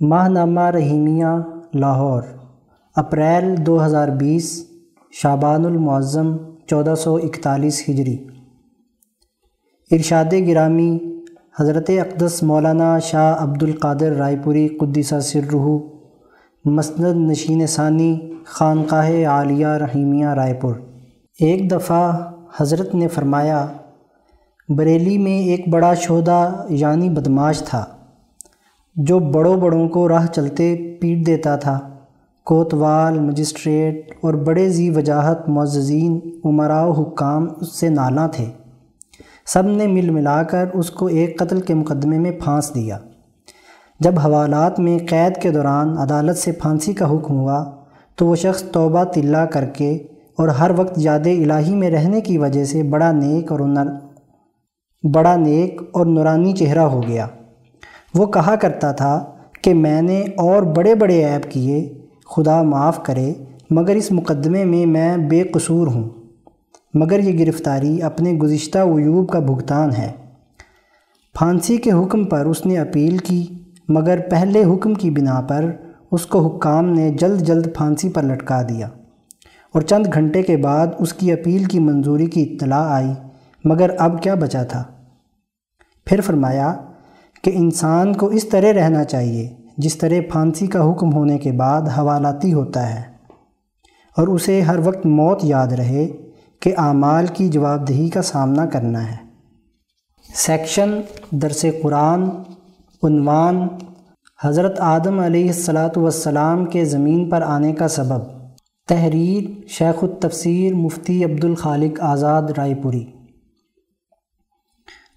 ماہ نامہ رحیمیہ لاہور، اپریل دو ہزار بیس شابان المعظم چودہ سو اکتالیس ہجری۔ ارشاد گرامی، حضرت اقدس مولانا شاہ عبد القادر رائے پوری قدسہ سرہ مسند نشین ثانی، خانقاہ عالیہ رحیمیہ رائے پور ایک دفعہ حضرت نے فرمایا، بریلی میں ایک بڑا شہدہ یعنی بدماش تھا۔ جو بڑوں بڑوں کو راہ چلتے پیٹ دیتا تھا۔ کوتوال، مجسٹریٹ اور بڑے زی وجاہت معززین عمراء و حکام اس سے نالاں تھے۔ سب نے مل ملا کر اس کو ایک قتل کے مقدمے میں پھانس دیا۔ جب حوالات میں قید کے دوران عدالت سے پھانسی کا حکم ہوا، تو وہ شخص توبہ تلّہ کر کے اور ہر وقت یاد الہی میں رہنے کی وجہ سے بڑا نیک اور بڑا نیک اور نورانی چہرہ ہو گیا۔ وہ کہا کرتا تھا کہ میں نے اور بڑے بڑے عیب کیے، خدا معاف کرے، مگر اس مقدمے میں میں بے قصور ہوں۔ مگر یہ گرفتاری اپنے گزشتہ ویوب کا بھگتان ہے۔ پھانسی کے حکم پر اس نے اپیل کی، مگر پہلے حکم کی بنا پر اس کو حکام نے جلد جلد پھانسی پر لٹکا دیا۔ اور چند گھنٹے کے بعد اس کی اپیل کی منظوری کی اطلاع آئی، مگر اب کیا بچا تھا؟ پھر فرمایا کہ انسان کو اس طرح رہنا چاہیے جس طرح پھانسی کا حکم ہونے کے بعد حوالاتی ہوتا ہے۔ اور اسے ہر وقت موت یاد رہے کہ اعمال کی جواب دہی کا سامنا کرنا ہے۔ سیکشن درس قرآن، عنوان، حضرت آدم علیہ السلاۃ والسلام کے زمین پر آنے کا سبب۔ تحریر شیخ التفسیر مفتی عبد الخالق آزاد رائے پوری۔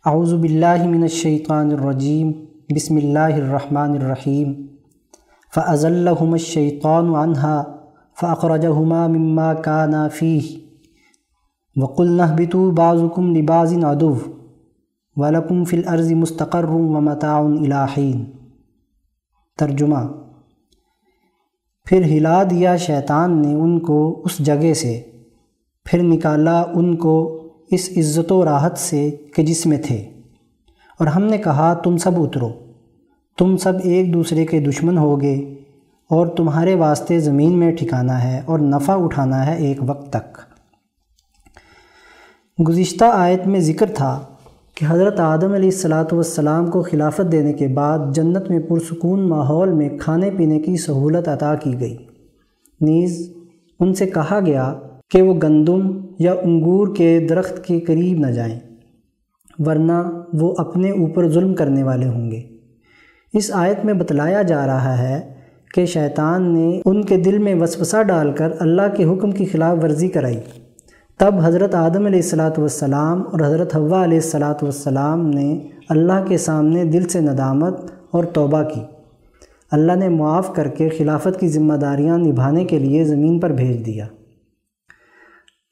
اعوذ باللہ من الشیطان الرجیم، بسم اللہ الرحمن الرحیم۔ فضلحم الشیطان عنها فاخرجهما مما كانا فيه۔ وقلنا اهبطوا بعضكم لبعض عدو ولكم في الارض مستقر ومتاع الى حين۔ ترجمہ۔ پھر ہلا دیا شیطان نے ان کو اس جگہ سے، پھر نکالا ان کو اس عزت و راحت سے کہ جس میں تھے۔ اور ہم نے کہا، تم سب اترو۔ تم سب ایک دوسرے کے دشمن ہوگے اور تمہارے واسطے زمین میں ٹھکانا ہے اور نفع اٹھانا ہے ایک وقت تک۔ گزشتہ آیت میں ذکر تھا کہ حضرت آدم علیہ السلاۃ والسلام کو خلافت دینے کے بعد جنت میں پرسکون ماحول میں کھانے پینے کی سہولت عطا کی گئی۔ نیز ان سے کہا گیا کہ وہ گندم یا انگور کے درخت کے قریب نہ جائیں، ورنہ وہ اپنے اوپر ظلم کرنے والے ہوں گے۔ اس آیت میں بتلایا جا رہا ہے کہ شیطان نے ان کے دل میں وسوسہ ڈال کر اللہ کے حکم کی خلاف ورزی کرائی۔ تب حضرت آدم علیہ السلاۃ والسلام اور حضرت حوا علیہ السلاۃ والسلام نے اللہ کے سامنے دل سے ندامت اور توبہ کی۔ اللہ نے معاف کر کے خلافت کی ذمہ داریاں نبھانے کے لیے زمین پر بھیج دیا۔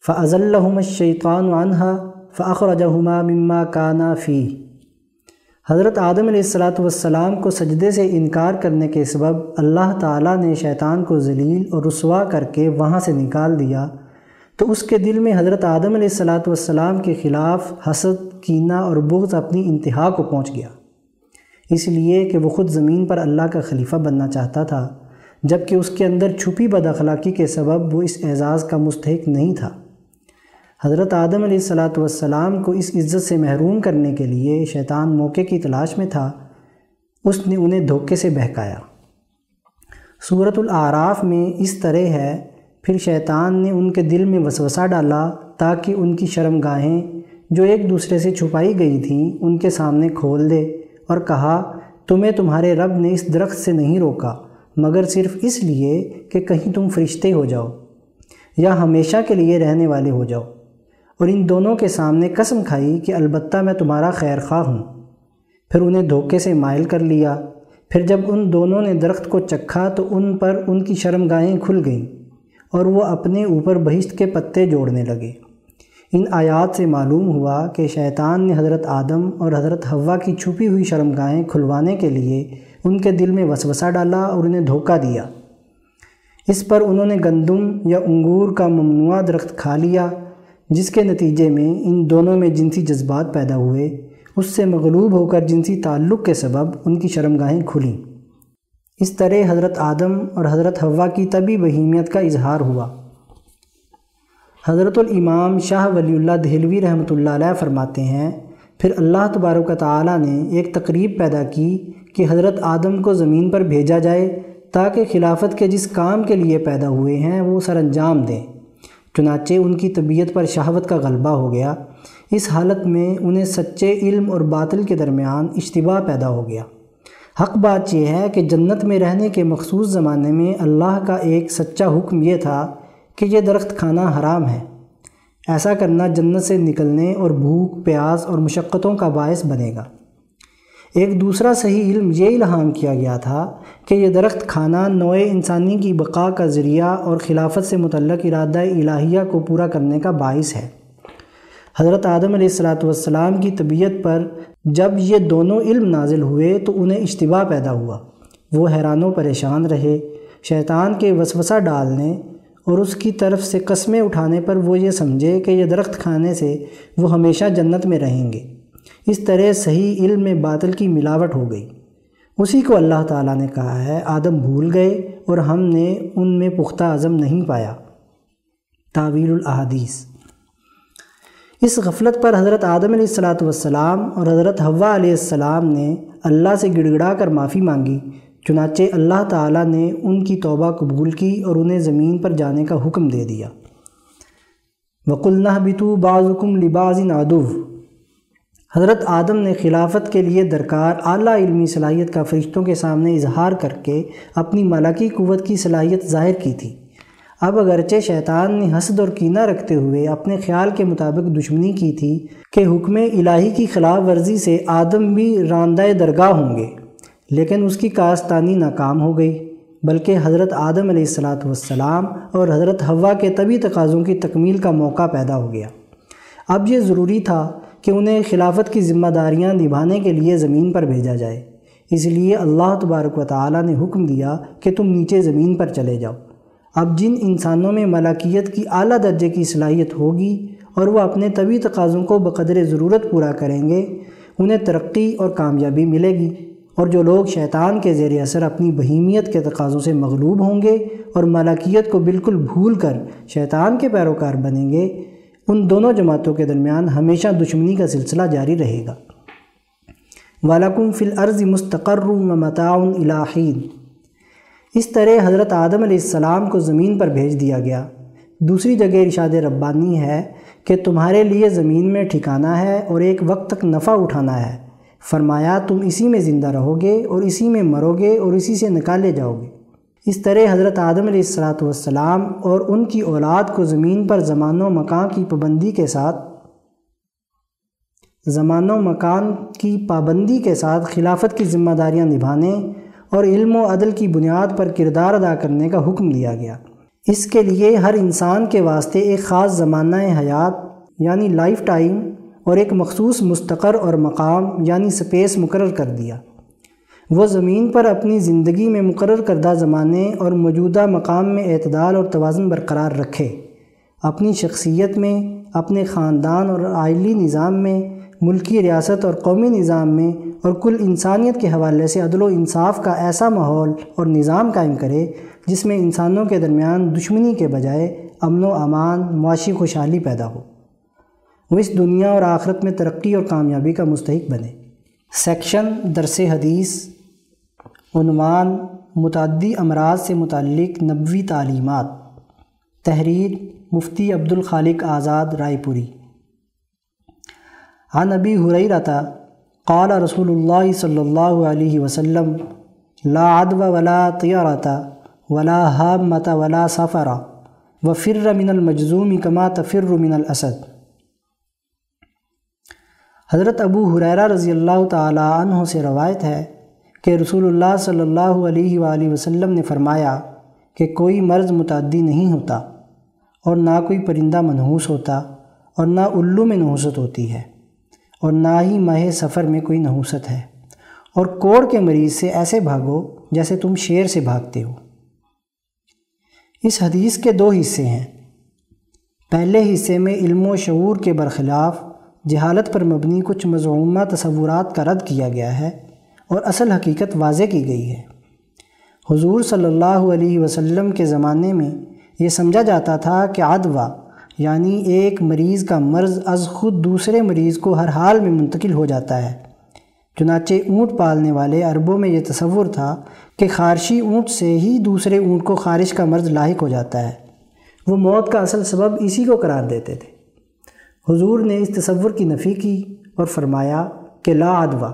فض الحم الشیطان عنہا فخر جہما مما کانا فی حضرت آدم علیہ السلاۃ والسلام کو سجدے سے انکار کرنے کے سبب اللہ تعالیٰ نے شیطان کو ذلیل اور رسوا کر کے وہاں سے نکال دیا۔ تو اس کے دل میں حضرت آدم علیہ السلاۃ والسلام کے خلاف حسد، کینہ اور بغض اپنی انتہا کو پہنچ گیا۔ اس لیے کہ وہ خود زمین پر اللہ کا خلیفہ بننا چاہتا تھا، جبکہ اس کے اندر چھپی بد اخلاقی کے سبب وہ اس اعزاز کا مستحق نہیں تھا۔ حضرت آدم علیہ السلاۃ والسلام کو اس عزت سے محروم کرنے کے لیے شیطان موقع کی تلاش میں تھا، اس نے انہیں دھوکے سے بہکایا۔ صورت العراف میں اس طرح ہے، پھر شیطان نے ان کے دل میں وسوسہ ڈالا تاکہ ان کی شرم گاہیں۔ جو ایک دوسرے سے چھپائی گئی تھیں، ان کے سامنے کھول دے اور کہا، تمہیں تمہارے رب نے اس درخت سے نہیں روکا، مگر صرف اس لیے کہ کہیں تم فرشتے ہو جاؤ یا ہمیشہ کے لیے رہنے والے ہو جاؤ۔ اور ان دونوں کے سامنے قسم کھائی کہ البتہ میں تمہارا خیر خواہ ہوں۔ پھر انہیں دھوکے سے مائل کر لیا۔ پھر جب ان دونوں نے درخت کو چکھا تو ان پر ان کی شرم گاہیں کھل گئیں اور وہ اپنے اوپر بہشت کے پتے جوڑنے لگے۔ ان آیات سے معلوم ہوا کہ شیطان نے حضرت آدم اور حضرت ہوا کی چھپی ہوئی شرم گاہیں کھلوانے کے لیے ان کے دل میں وسوسہ ڈالا اور انہیں دھوکہ دیا۔ اس پر انہوں نے گندم یا انگور کا ممنوع درخت کھا لیا۔ جس کے نتیجے میں ان دونوں میں جنسی جذبات پیدا ہوئے، اس سے مغلوب ہو کر جنسی تعلق کے سبب ان کی شرمگاہیں کھلیں اس طرح حضرت آدم اور حضرت ہوا کی طبی بہیمیت کا اظہار ہوا۔ حضرت الامام شاہ ولی اللہ دہلوی رحمۃ اللہ علیہ فرماتے ہیں، پھر اللہ تبارک و تعالیٰ نے ایک تقریب پیدا کی کہ حضرت آدم کو زمین پر بھیجا جائے تاکہ خلافت کے جس کام کے لیے پیدا ہوئے ہیں وہ سر انجام دیں۔ چنانچہ ان کی طبیعت پر شہوت کا غلبہ ہو گیا۔ اس حالت میں انہیں سچے علم اور باطل کے درمیان اشتباہ پیدا ہو گیا۔ حق بات یہ ہے کہ جنت میں رہنے کے مخصوص زمانے میں اللہ کا ایک سچا حکم یہ تھا کہ یہ درخت کھانا حرام ہے۔ ایسا کرنا جنت سے نکلنے اور بھوک، پیاس اور مشقتوں کا باعث بنے گا۔ ایک دوسرا صحیح علم یہ الہام کیا گیا تھا کہ یہ درخت کھانا، نوع انسانی کی بقا کا ذریعہ اور خلافت سے متعلق ارادہ الہیہ کو پورا کرنے کا باعث ہے۔ حضرت آدم علیہ السلاۃ والسلام کی طبیعت پر جب یہ دونوں علم نازل ہوئے تو انہیں اشتباہ پیدا ہوا۔ وہ حیران و پریشان رہے، شیطان کے وسوسہ ڈالنے اور اس کی طرف سے قسمیں اٹھانے پر وہ یہ سمجھے کہ یہ درخت کھانے سے وہ ہمیشہ جنت میں رہیں گے۔ اس طرح صحیح علم میں باطل کی ملاوٹ ہو گئی۔ اسی کو اللہ تعالیٰ نے کہا ہے، آدم بھول گئے اور ہم نے ان میں پختہ عزم نہیں پایا۔ تعویل الاحادیث۔ اس غفلت پر حضرت آدم علیہ السلاۃ والسلام اور حضرت حوا علیہ السلام نے اللہ سے گڑ گڑا کر معافی مانگی۔ چنانچہ اللہ تعالیٰ نے ان کی توبہ قبول کی اور انہیں زمین پر جانے کا حکم دے دیا۔ وقلنہ بتو بعضکم لباز نادو حضرت آدم نے خلافت کے لیے درکار اعلیٰ علمی صلاحیت کا فرشتوں کے سامنے اظہار کر کے اپنی ملکی قوت کی صلاحیت ظاہر کی تھی۔ اب اگرچہ شیطان نے حسد اور کینہ رکھتے ہوئے اپنے خیال کے مطابق دشمنی کی تھی کہ حکم الہی کی خلاف ورزی سے آدم بھی راندہ درگاہ ہوں گے، لیکن اس کی کاستانی ناکام ہو گئی، بلکہ حضرت آدم علیہ السلاۃ والسلام اور حضرت ہوا کے طبی تقاضوں کی تکمیل کا موقع پیدا ہو گیا۔ اب یہ ضروری تھا کہ انہیں خلافت کی ذمہ داریاں نبھانے کے لیے زمین پر بھیجا جائے۔ اس لیے اللہ تبارک و تعالی نے حکم دیا کہ تم نیچے زمین پر چلے جاؤ۔ اب جن انسانوں میں ملاکیت کی اعلیٰ درجے کی صلاحیت ہوگی اور وہ اپنے طبی تقاضوں کو بقدر ضرورت پورا کریں گے، انہیں ترقی اور کامیابی ملے گی۔ اور جو لوگ شیطان کے زیر اثر اپنی بہیمیت کے تقاضوں سے مغلوب ہوں گے اور ملاکیت کو بالکل بھول کر شیطان کے پیروکار بنیں گے ان دونوں جماعتوں کے درمیان ہمیشہ دشمنی کا سلسلہ جاری رہے گا۔ ولاکم فی الارض مستقر و متعاون الہین اس طرح حضرت آدم علیہ السلام کو زمین پر بھیج دیا گیا۔ دوسری جگہ ارشاد ربانی ہے کہ تمہارے لیے زمین میں ٹھکانا ہے اور ایک وقت تک نفع اٹھانا ہے۔ فرمایا، تم اسی میں زندہ رہو گے اور اسی میں مرو گے اور اسی سے نکالے جاؤ گے۔ اس طرح حضرت آدم علیہ السلاۃ والسلام اور ان کی اولاد کو زمین پر زمان و مکان کی پابندی کے ساتھ زمان و مکان کی پابندی کے ساتھ خلافت کی ذمہ داریاں نبھانے اور علم و عدل کی بنیاد پر کردار ادا کرنے کا حکم دیا گیا۔ اس کے لیے ہر انسان کے واسطے ایک خاص زمانہ حیات یعنی لائف ٹائم اور ایک مخصوص مستقر اور مقام یعنی سپیس مقرر کر دیا۔ وہ زمین پر اپنی زندگی میں مقرر کردہ زمانے اور موجودہ مقام میں اعتدال اور توازن برقرار رکھے۔ اپنی شخصیت میں، اپنے خاندان اور آئلی نظام میں، ملکی ریاست اور قومی نظام میں اور کل انسانیت کے حوالے سے عدل و انصاف کا ایسا ماحول اور نظام قائم کرے جس میں انسانوں کے درمیان دشمنی کے بجائے امن و امان، معاشی خوشحالی پیدا ہو۔ وہ اس دنیا اور آخرت میں ترقی اور کامیابی کا مستحق بنے۔ سیکشن، درس حدیث۔ عنوان متعدی امراض سے متعلق نبوی تعلیمات۔ تحریر مفتی عبد الخالق آزاد رائے پوری۔ ہاں نبی حریرتا قال رسول اللہ صلی اللہ علیہ وسلم، لا عدو ولا طیارتا ولا حامت ولا سفرا وفر من المجزوم کما تفر من الاسد۔ حضرت ابو حریرہ رضی اللہ تعالیٰ عنہ سے روایت ہے کہ رسول اللہ صلی اللہ علیہ وآلہ وسلم نے فرمایا کہ کوئی مرض متعدی نہیں ہوتا اور نہ کوئی پرندہ منحوس ہوتا اور نہ الو میں نحوست ہوتی ہے اور نہ ہی ماہ سفر میں کوئی نحوست ہے اور کوڑ کے مریض سے ایسے بھاگو جیسے تم شیر سے بھاگتے ہو۔ اس حدیث کے دو حصے ہیں۔ پہلے حصے میں علم و شعور کے برخلاف جہالت پر مبنی کچھ مضمومہ تصورات کا رد کیا گیا ہے۔ اور اصل حقیقت واضح کی گئی ہے۔ حضور صلی اللہ علیہ وسلم کے زمانے میں یہ سمجھا جاتا تھا کہ ادوا یعنی ایک مریض کا مرض از خود دوسرے مریض کو ہر حال میں منتقل ہو جاتا ہے۔ چنانچہ اونٹ پالنے والے عربوں میں یہ تصور تھا کہ خارشی اونٹ سے ہی دوسرے اونٹ کو خارش کا مرض لاحق ہو جاتا ہے۔ وہ موت کا اصل سبب اسی کو قرار دیتے تھے۔ حضور نے اس تصور کی نفی کی اور فرمایا کہ لا ادوا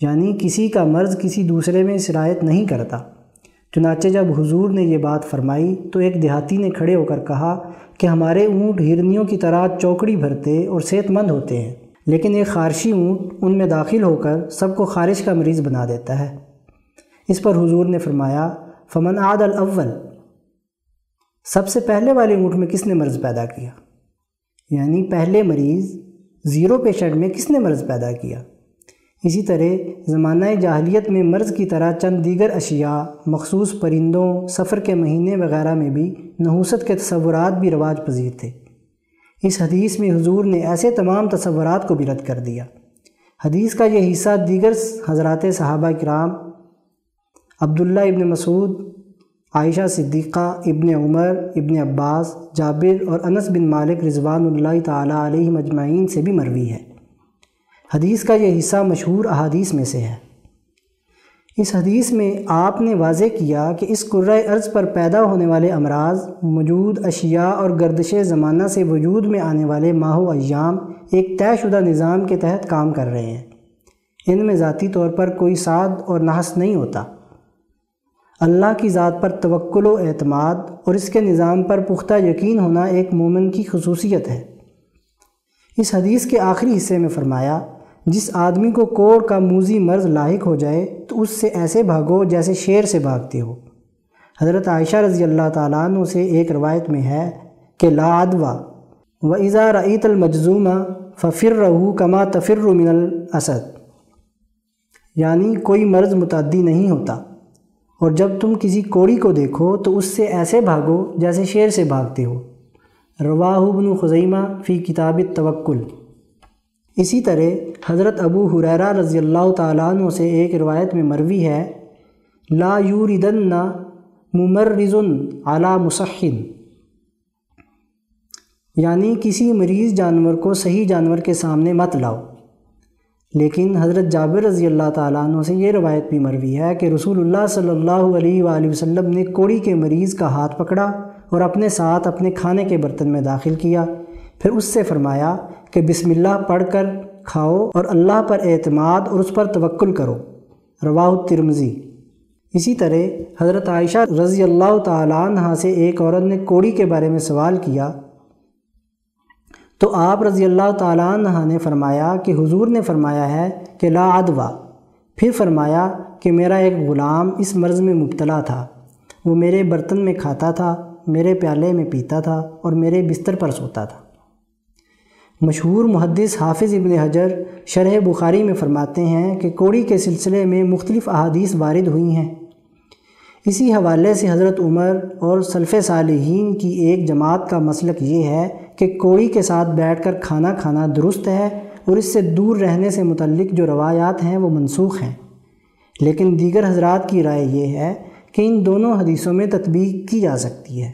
یعنی کسی کا مرض کسی دوسرے میں سرایت نہیں کرتا۔ چنانچہ جب حضور نے یہ بات فرمائی تو ایک دیہاتی نے کھڑے ہو کر کہا کہ ہمارے اونٹ ہرنیوں کی طرح چوکڑی بھرتے اور صحت مند ہوتے ہیں، لیکن ایک خارشی اونٹ ان میں داخل ہو کر سب کو خارش کا مریض بنا دیتا ہے۔ اس پر حضور نے فرمایا، فمن عاد الاول سب سے پہلے والے اونٹ میں کس نے مرض پیدا کیا؟ یعنی پہلے مریض زیرو پیشنٹ میں کس نے مرض پیدا کیا؟ اسی طرح زمانہ جاہلیت میں مرض کی طرح چند دیگر اشیاء، مخصوص پرندوں، سفر کے مہینے وغیرہ میں بھی نحوست کے تصورات بھی رواج پذیر تھے۔ اس حدیث میں حضور نے ایسے تمام تصورات کو بھی رد کر دیا۔ حدیث کا یہ حصہ دیگر حضرات صحابہ کرام، عبداللہ ابن مسعود، عائشہ صدیقہ، ابن عمر، ابن عباس، جابر اور انس بن مالک رضوان اللہ تعالیٰ علیہ مجمعین سے بھی مروی ہے۔ حدیث کا یہ حصہ مشہور احادیث میں سے ہے۔ اس حدیث میں آپ نے واضح کیا کہ اس قرۂۂ ارض پر پیدا ہونے والے امراض، موجود اشیاء اور گردش زمانہ سے وجود میں آنے والے ماہ و ایام ایک طے شدہ نظام کے تحت کام کر رہے ہیں۔ ان میں ذاتی طور پر کوئی سعد اور نحس نہیں ہوتا۔ اللہ کی ذات پر توکل و اعتماد اور اس کے نظام پر پختہ یقین ہونا ایک مومن کی خصوصیت ہے۔ اس حدیث کے آخری حصے میں فرمایا جس آدمی کو کوڑ کا موزی مرض لاحق ہو جائے تو اس سے ایسے بھاگو جیسے شیر سے بھاگتے ہو۔ حضرت عائشہ رضی اللہ تعالیٰ عنہ سے ایک روایت میں ہے کہ لا ادوا و اظہار عیت المجزومہ ففر رہو کما تفر من الاسد۔ یعنی کوئی مرض متعدی نہیں ہوتا۔ اور جب تم کسی کوڑی کو دیکھو تو اس سے ایسے بھاگو جیسے شیر سے بھاگتے ہو۔ رواہ بن خزیمہ فی کتاب توکل اسی طرح حضرت ابو حریرہ رضی اللہ تعالیٰ عنہ سے ایک روایت میں مروی ہے، لا یوردن ممرز علی مسخن یعنی کسی مریض جانور کو صحیح جانور کے سامنے مت لاؤ۔ لیکن حضرت جابر رضی اللہ تعالیٰ عنہ سے یہ روایت بھی مروی ہے کہ رسول اللہ صلی اللہ علیہ وآلہ وسلم نے کوڑی کے مریض کا ہاتھ پکڑا اور اپنے ساتھ اپنے کھانے کے برتن میں داخل کیا۔ پھر اس سے فرمایا کہ بسم اللہ پڑھ کر کھاؤ اور اللہ پر اعتماد اور اس پر توکل کرو۔ رواہ ترمزی اسی طرح حضرت عائشہ رضی اللہ تعالیٰ عنہ سے ایک عورت نے کوڑی کے بارے میں سوال کیا۔ تو آپ رضی اللہ تعالیٰ عنہ نے فرمایا کہ حضور نے فرمایا ہے کہ لا ادوا پھر فرمایا کہ میرا ایک غلام اس مرض میں مبتلا تھا۔ وہ میرے برتن میں کھاتا تھا، میرے پیالے میں پیتا تھا اور میرے بستر پر سوتا تھا۔ مشہور محدث حافظ ابن حجر شرح بخاری میں فرماتے ہیں کہ کوڑی کے سلسلے میں مختلف احادیث وارد ہوئی ہیں۔ اسی حوالے سے حضرت عمر اور سلف صالحین کی ایک جماعت کا مسلک یہ ہے کہ کوڑی کے ساتھ بیٹھ کر کھانا کھانا درست ہے اور اس سے دور رہنے سے متعلق جو روایات ہیں وہ منسوخ ہیں۔ لیکن دیگر حضرات کی رائے یہ ہے کہ ان دونوں حدیثوں میں تطبیق کی جا سکتی ہے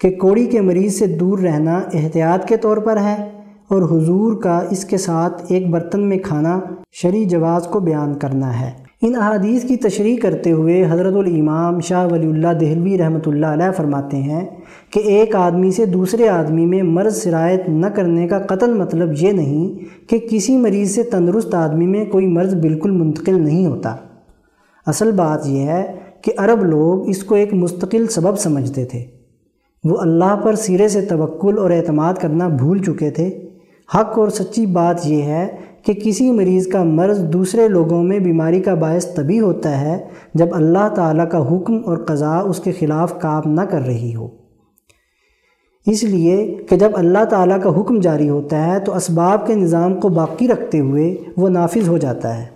کہ کوڑی کے مریض سے دور رہنا احتیاط کے طور پر ہے اور حضور کا اس کے ساتھ ایک برتن میں کھانا شرع جواز کو بیان کرنا ہے۔ ان احادیث کی تشریح کرتے ہوئے حضرت الامام شاہ ولی اللہ دہلوی رحمۃ اللہ علیہ فرماتے ہیں کہ ایک آدمی سے دوسرے آدمی میں مرض سرایت نہ کرنے کا قتل مطلب یہ نہیں کہ کسی مریض سے تندرست آدمی میں کوئی مرض بالکل منتقل نہیں ہوتا۔ اصل بات یہ ہے کہ عرب لوگ اس کو ایک مستقل سبب سمجھتے تھے۔ وہ اللہ پر سرے سے توکل اور اعتماد کرنا بھول چکے تھے۔ حق اور سچی بات یہ ہے کہ کسی مریض کا مرض دوسرے لوگوں میں بیماری کا باعث تبھی ہوتا ہے جب اللہ تعالیٰ کا حکم اور قضاء اس کے خلاف کام نہ کر رہی ہو۔ اس لیے کہ جب اللہ تعالیٰ کا حکم جاری ہوتا ہے تو اسباب کے نظام کو باقی رکھتے ہوئے وہ نافذ ہو جاتا ہے۔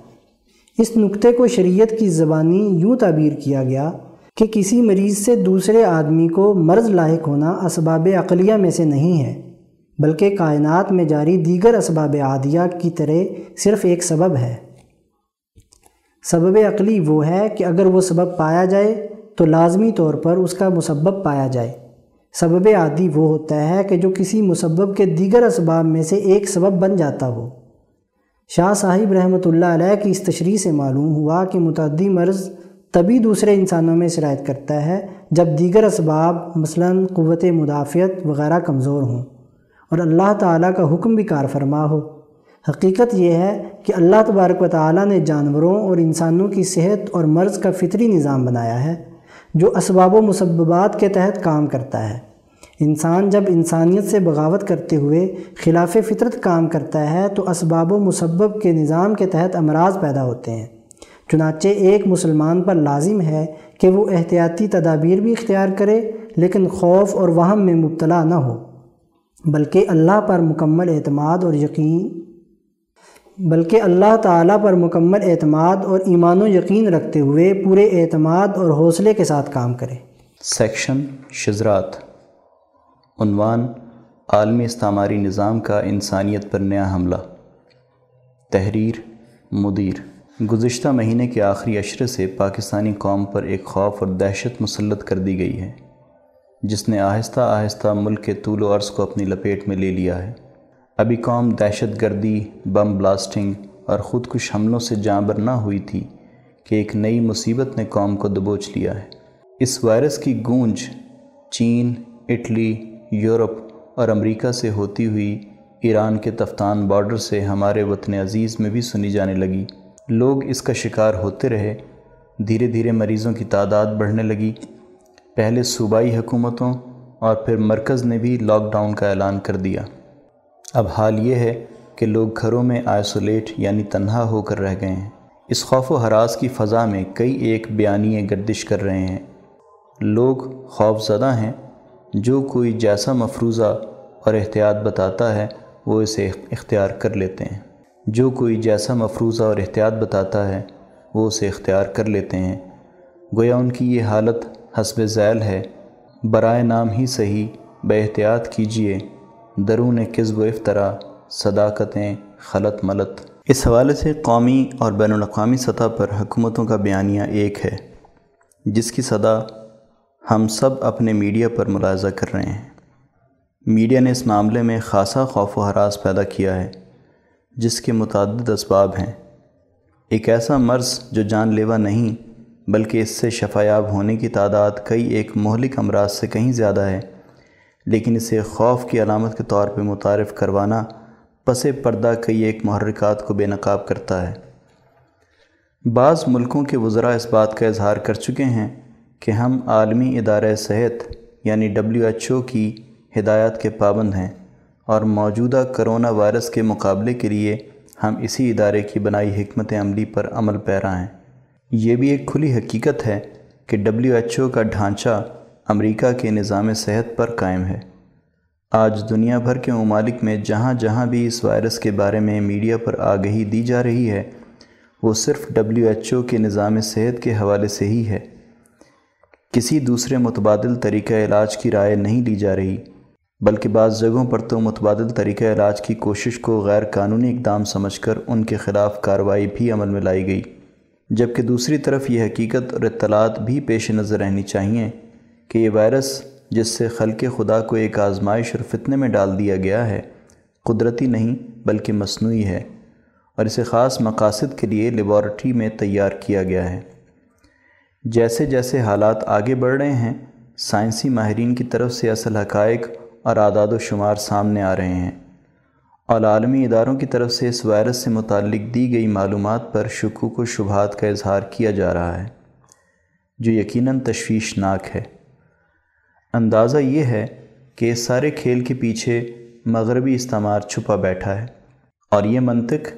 اس نقطے کو شریعت کی زبانی یوں تعبیر کیا گیا کہ کسی مریض سے دوسرے آدمی کو مرض لاحق ہونا اسباب عقلیہ میں سے نہیں ہے۔ بلکہ کائنات میں جاری دیگر اسباب عادیہ کی طرح صرف ایک سبب ہے۔ سبب عقلی وہ ہے کہ اگر وہ سبب پایا جائے تو لازمی طور پر اس کا مسبب پایا جائے۔ سبب عادی وہ ہوتا ہے کہ جو کسی مسبب کے دیگر اسباب میں سے ایک سبب بن جاتا ہو۔ شاہ صاحب رحمۃ اللہ علیہ کی اس تشریح سے معلوم ہوا کہ متعدی مرض تبھی دوسرے انسانوں میں شرائط کرتا ہے جب دیگر اسباب مثلا قوت مدافعت وغیرہ کمزور ہوں۔ اور اللہ تعالیٰ کا حکم بھی کار فرما ہو۔ حقیقت یہ ہے کہ اللہ تبارک و تعالیٰ نے جانوروں اور انسانوں کی صحت اور مرض کا فطری نظام بنایا ہے، جو اسباب و مسببات کے تحت کام کرتا ہے۔ انسان جب انسانیت سے بغاوت کرتے ہوئے خلاف فطرت کام کرتا ہے، تو اسباب و مسبب کے نظام کے تحت امراض پیدا ہوتے ہیں۔ چنانچہ ایک مسلمان پر لازم ہے کہ وہ احتیاطی تدابیر بھی اختیار کرے، لیکن خوف اور وہم میں مبتلا نہ ہو۔ بلکہ اللہ پر مکمل اعتماد اور یقین، بلکہ اللہ تعالیٰ پر مکمل اعتماد اور ایمان و یقین رکھتے ہوئے پورے اعتماد اور حوصلے کے ساتھ کام کرے۔ سیکشن شزرات عنوان عالمی استعماری نظام کا انسانیت پر نیا حملہ۔ تحریر، مدیر۔ گزشتہ مہینے کے آخری اشرے سے پاکستانی قوم پر ایک خوف اور دہشت مسلط کر دی گئی ہے۔ جس نے آہستہ آہستہ ملک کے طول و عرض کو اپنی لپیٹ میں لے لیا ہے۔ ابھی قوم دہشت گردی، بم بلاسٹنگ اور خود کش حملوں سے جانبر نہ ہوئی تھی کہ ایک نئی مصیبت نے قوم کو دبوچ لیا ہے۔ اس وائرس کی گونج چین، اٹلی، یورپ اور امریکہ سے ہوتی ہوئی ایران کے تفتان بارڈر سے ہمارے وطن عزیز میں بھی سنی جانے لگی۔ لوگ اس کا شکار ہوتے رہے، دھیرے دھیرے مریضوں کی تعداد بڑھنے لگی۔ پہلے صوبائی حکومتوں اور پھر مرکز نے بھی لاک ڈاؤن کا اعلان کر دیا۔ اب حال یہ ہے کہ لوگ گھروں میں آئسولیٹ یعنی تنہا ہو کر رہ گئے ہیں۔ اس خوف و حراس کی فضا میں کئی ایک بیانیے گردش کر رہے ہیں۔ لوگ خوف زدہ ہیں۔ جو کوئی جیسا مفروضہ اور احتیاط بتاتا ہے، وہ اسے اختیار کر لیتے ہیں۔ جو کوئی جیسا مفروضہ اور احتیاط بتاتا ہے، وہ اسے اختیار کر لیتے ہیں۔ گویا ان کی یہ حالت حسب ذیل ہے۔ برائے نام ہی صحیح بے احتیاط کیجیے درون کذب و افطرا صداقتیں خلط ملت اس حوالے سے قومی اور بین الاقوامی سطح پر حکومتوں کا بیانیہ ایک ہے، جس کی صدا ہم سب اپنے میڈیا پر ملاحظہ کر رہے ہیں۔ میڈیا نے اس معاملے میں خاصا خوف و حراس پیدا کیا ہے، جس کے متعدد اسباب ہیں۔ ایک ایسا مرض جو جان لیوا نہیں بلکہ اس سے شفایاب ہونے کی تعداد کئی ایک مہلک امراض سے کہیں زیادہ ہے۔ لیکن اسے خوف کی علامت کے طور پہ متعارف کروانا پس پردہ کئی ایک محرکات کو بے نقاب کرتا ہے۔ بعض ملکوں کے وزراء اس بات کا اظہار کر چکے ہیں کہ ہم عالمی ادارہ صحت یعنی ڈبلیو ایچ او کی ہدایات کے پابند ہیں اور موجودہ کرونا وائرس کے مقابلے کے لیے ہم اسی ادارے کی بنائی حکمت عملی پر عمل پیرا ہیں۔ یہ بھی ایک کھلی حقیقت ہے کہ ڈبلیو ایچ او کا ڈھانچہ امریکہ کے نظام صحت پر قائم ہے۔ آج دنیا بھر کے ممالک میں جہاں جہاں بھی اس وائرس کے بارے میں میڈیا پر آگہی دی جا رہی ہے، وہ صرف ڈبلیو ایچ او کے نظام صحت کے حوالے سے ہی ہے۔ کسی دوسرے متبادل طریقہ علاج کی رائے نہیں لی جا رہی، بلکہ بعض جگہوں پر تو متبادل طریقہ علاج کی کوشش کو غیر قانونی اقدام سمجھ کر ان کے خلاف کارروائی بھی عمل میں لائی گئی۔ جبکہ دوسری طرف یہ حقیقت اور اطلاعات بھی پیش نظر رہنی چاہیے کہ یہ وائرس جس سے خلق خدا کو ایک آزمائش اور فتنے میں ڈال دیا گیا ہے، قدرتی نہیں بلکہ مصنوعی ہے اور اسے خاص مقاصد کے لیے لیبارٹری میں تیار کیا گیا ہے۔ جیسے جیسے حالات آگے بڑھ رہے ہیں، سائنسی ماہرین کی طرف سے اصل حقائق اور اعداد و شمار سامنے آ رہے ہیں۔ اور عالمی اداروں کی طرف سے اس وائرس سے متعلق دی گئی معلومات پر شکوک و شبہات کا اظہار کیا جا رہا ہے، جو یقیناً تشویشناک ہے۔ اندازہ یہ ہے کہ اس سارے کھیل کے پیچھے مغربی استعمار چھپا بیٹھا ہے اور یہ منطق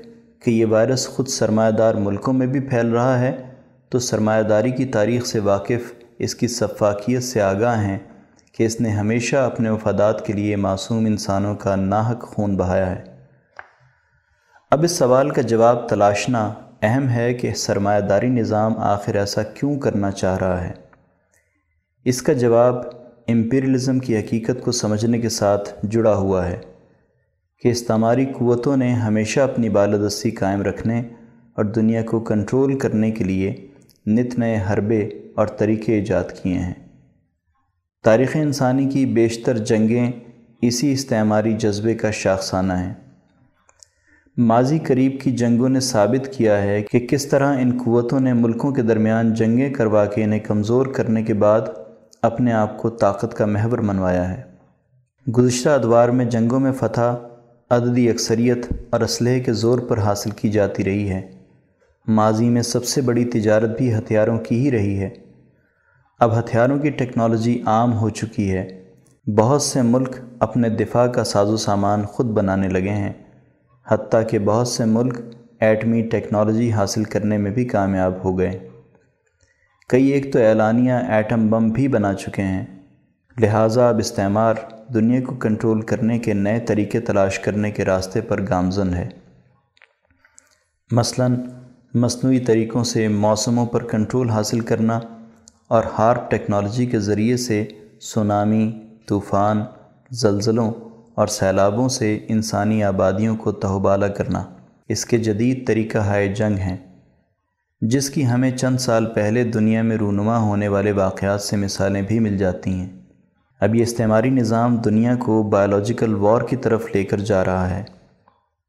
کہ یہ وائرس خود سرمایہ دار ملکوں میں بھی پھیل رہا ہے تو سرمایہ داری کی تاریخ سے واقف اس کی صفاقیت سے آگاہ ہیں کہ اس نے ہمیشہ اپنے مفادات کے لیے معصوم انسانوں کا ناحق خون بہایا ہے۔ اب اس سوال کا جواب تلاشنا اہم ہے کہ سرمایہ داری نظام آخر ایسا کیوں کرنا چاہ رہا ہے۔ اس کا جواب امپیریلزم کی حقیقت کو سمجھنے کے ساتھ جڑا ہوا ہے کہ استعماری قوتوں نے ہمیشہ اپنی بالادستی قائم رکھنے اور دنیا کو کنٹرول کرنے کے لیے نت نئے حربے اور طریقے ایجاد کیے ہیں۔ تاریخ انسانی کی بیشتر جنگیں اسی استعماری جذبے کا شاخسانہ ہیں۔ ماضی قریب کی جنگوں نے ثابت کیا ہے کہ کس طرح ان قوتوں نے ملکوں کے درمیان جنگیں کروا کے انہیں کمزور کرنے کے بعد اپنے آپ کو طاقت کا محور منوایا ہے۔ گزشتہ ادوار میں جنگوں میں فتح، عددی اکثریت اور اسلحے کے زور پر حاصل کی جاتی رہی ہے۔ ماضی میں سب سے بڑی تجارت بھی ہتھیاروں کی ہی رہی ہے۔ اب ہتھیاروں کی ٹیکنالوجی عام ہو چکی ہے۔ بہت سے ملک اپنے دفاع کا ساز و سامان خود بنانے لگے ہیں۔ حتیٰ کہ بہت سے ملک ایٹمی ٹیکنالوجی حاصل کرنے میں بھی کامیاب ہو گئے۔ کئی ایک تو اعلانیہ ایٹم بم بھی بنا چکے ہیں۔ لہٰذا اب استعمار دنیا کو کنٹرول کرنے کے نئے طریقے تلاش کرنے کے راستے پر گامزن ہے۔ مثلا مصنوعی طریقوں سے موسموں پر کنٹرول حاصل کرنا اور ہارپ ٹیکنالوجی کے ذریعے سے سونامی، طوفان، زلزلوں اور سیلابوں سے انسانی آبادیوں کو تہوبالہ کرنا اس کے جدید طریقہ ہائے جنگ ہیں، جس کی ہمیں چند سال پہلے دنیا میں رونما ہونے والے واقعات سے مثالیں بھی مل جاتی ہیں۔ اب یہ استعماری نظام دنیا کو بایولوجیکل وار کی طرف لے کر جا رہا ہے،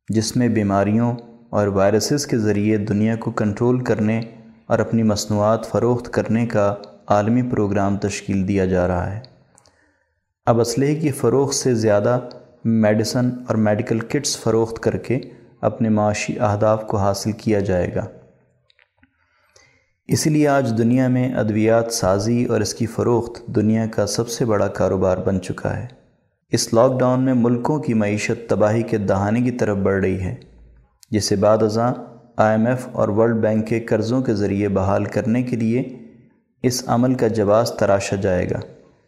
جس میں بیماریوں اور وائرسز کے ذریعے دنیا کو کنٹرول کرنے اور اپنی مصنوعات فروخت کرنے کا عالمی پروگرام تشکیل دیا جا رہا ہے۔ اب اسلحے کی فروخت سے زیادہ میڈیسن اور میڈیکل کٹس فروخت کر کے اپنے معاشی اہداف کو حاصل کیا جائے گا۔ اسی لیے آج دنیا میں ادویات سازی اور اس کی فروخت دنیا کا سب سے بڑا کاروبار بن چکا ہے۔ اس لاک ڈاؤن میں ملکوں کی معیشت تباہی کے دہانے کی طرف بڑھ رہی ہے، جسے بعد ازاں آئی ایم ایف اور ورلڈ بینک کے قرضوں کے ذریعے بحال کرنے کے لیے اس عمل کا جواز تراشا جائے گا۔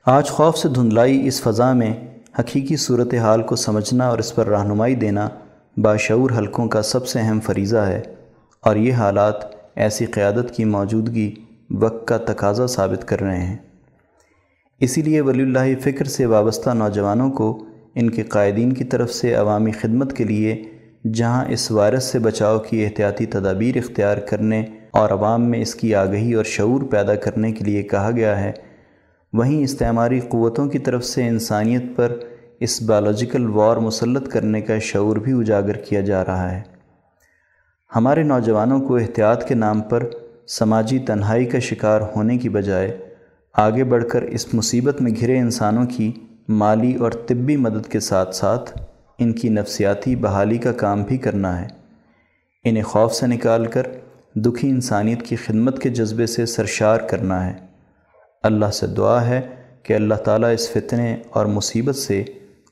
آج خوف سے دھندلائی اس فضا میں حقیقی صورتحال کو سمجھنا اور اس پر رہنمائی دینا باشعور حلقوں کا سب سے اہم فریضہ ہے۔ اور یہ حالات ایسی قیادت کی موجودگی وقت کا تقاضا ثابت کر رہے ہیں۔ اسی لیے ولی اللہ فکر سے وابستہ نوجوانوں کو ان کے قائدین کی طرف سے عوامی خدمت کے لیے جہاں اس وائرس سے بچاؤ کی احتیاطی تدابیر اختیار کرنے اور عوام میں اس کی آگہی اور شعور پیدا کرنے کے لیے کہا گیا ہے۔ وہیں استعماری قوتوں کی طرف سے انسانیت پر اس بایولوجیکل وار مسلط کرنے کا شعور بھی اجاگر کیا جا رہا ہے۔ ہمارے نوجوانوں کو احتیاط کے نام پر سماجی تنہائی کا شکار ہونے کی بجائے آگے بڑھ کر اس مصیبت میں گھرے انسانوں کی مالی اور طبی مدد کے ساتھ ساتھ ان کی نفسیاتی بحالی کا کام بھی کرنا ہے۔ انہیں خوف سے نکال کر دکھی انسانیت کی خدمت کے جذبے سے سرشار کرنا ہے۔ اللہ سے دعا ہے کہ اللہ تعالیٰ اس فتنے اور مصیبت سے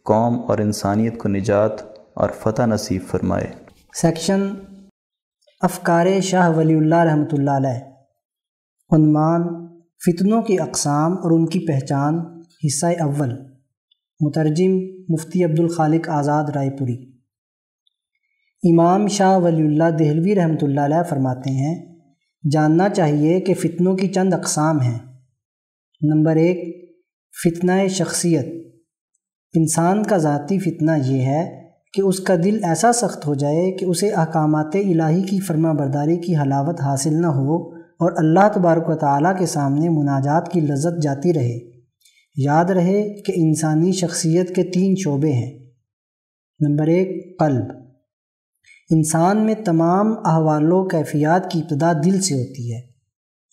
قوم اور انسانیت کو نجات اور فتح نصیب فرمائے۔ سیکشن افکار شاہ ولی اللہ رحمۃ اللہ علیہ۔ عنوان فتنوں کی اقسام اور ان کی پہچان، حصہ اول۔ مترجم مفتی عبد الخالق آزاد رائے پوری۔ امام شاہ ولی اللہ دہلوی رحمۃ اللہ علیہ فرماتے ہیں، جاننا چاہیے کہ فتنوں کی چند اقسام ہیں۔ نمبر ایک، فتنہ شخصیت۔ انسان کا ذاتی فتنہ یہ ہے کہ اس کا دل ایسا سخت ہو جائے کہ اسے احکامات الہی کی فرما برداری کی حلاوت حاصل نہ ہو اور اللہ تبارک و تعالیٰ کے سامنے مناجات کی لذت جاتی رہے۔ یاد رہے کہ انسانی شخصیت کے تین شعبے ہیں۔ نمبر ایک، قلب۔ انسان میں تمام احوال و کیفیات کی ابتدا دل سے ہوتی ہے۔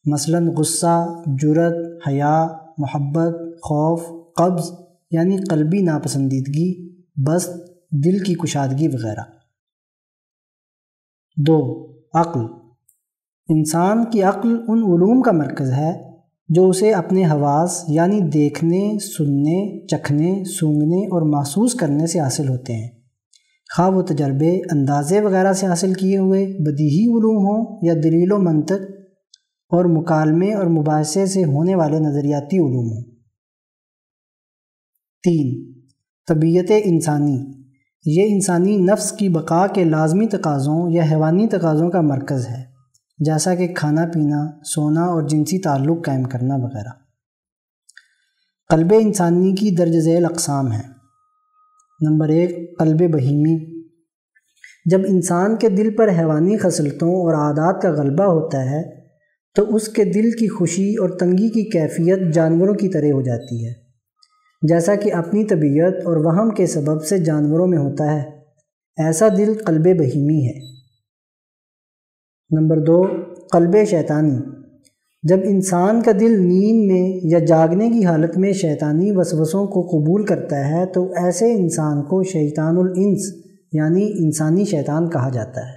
مثلا غصہ جرت حیا، محبت، خوف، قبض یعنی قلبی ناپسندیدگی، بست، دل کی کشادگی وغیرہ۔ دو، عقل۔ انسان کی عقل ان علوم کا مرکز ہے جو اسے اپنے حواس یعنی دیکھنے، سننے، چکھنے، سونگنے اور محسوس کرنے سے حاصل ہوتے ہیں۔ خواہ و تجربے، اندازے وغیرہ سے حاصل کیے ہوئے بدیہی علوم ہوں یا دلیل و منطق اور مکالمے اور مباحثے سے ہونے والے نظریاتی علوم ہوں۔ تین، طبیعت انسانی۔ یہ انسانی نفس کی بقا کے لازمی تقاضوں یا حیوانی تقاضوں کا مرکز ہے، جیسا کہ کھانا پینا، سونا اور جنسی تعلق قائم کرنا وغیرہ۔ قلب انسانی کی درج ذیل اقسام ہیں۔ نمبر ایک، قلب بہیمی۔ جب انسان کے دل پر حیوانی خصلتوں اور عادات کا غلبہ ہوتا ہے، تو اس کے دل کی خوشی اور تنگی کی کیفیت جانوروں کی طرح ہو جاتی ہے۔ جیسا کہ اپنی طبیعت اور وہم کے سبب سے جانوروں میں ہوتا ہے، ایسا دل قلب بہیمی ہے۔ نمبر دو، قلب شیطانی۔ جب انسان کا دل نیند میں یا جاگنے کی حالت میں شیطانی وسوسوں کو قبول کرتا ہے تو ایسے انسان کو شیطان الانس یعنی انسانی شیطان کہا جاتا ہے۔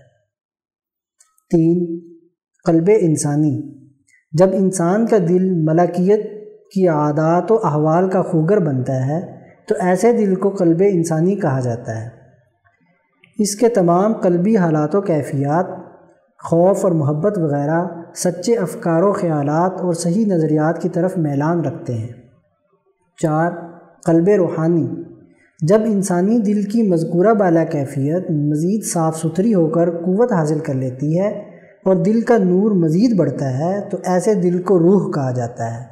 تین، قلب انسانی۔ جب انسان کا دل ملکیت کی عادات و احوال کا خوگر بنتا ہے تو ایسے دل کو قلب انسانی کہا جاتا ہے۔ اس کے تمام قلبی حالات و کیفیات، خوف اور محبت وغیرہ سچے افکار و خیالات اور صحیح نظریات کی طرف میلان رکھتے ہیں۔ چار، قلب روحانی۔ جب انسانی دل کی مذکورہ بالا کیفیت مزید صاف ستھری ہو کر قوت حاصل کر لیتی ہے اور دل کا نور مزید بڑھتا ہے، تو ایسے دل کو روح کہا جاتا ہے۔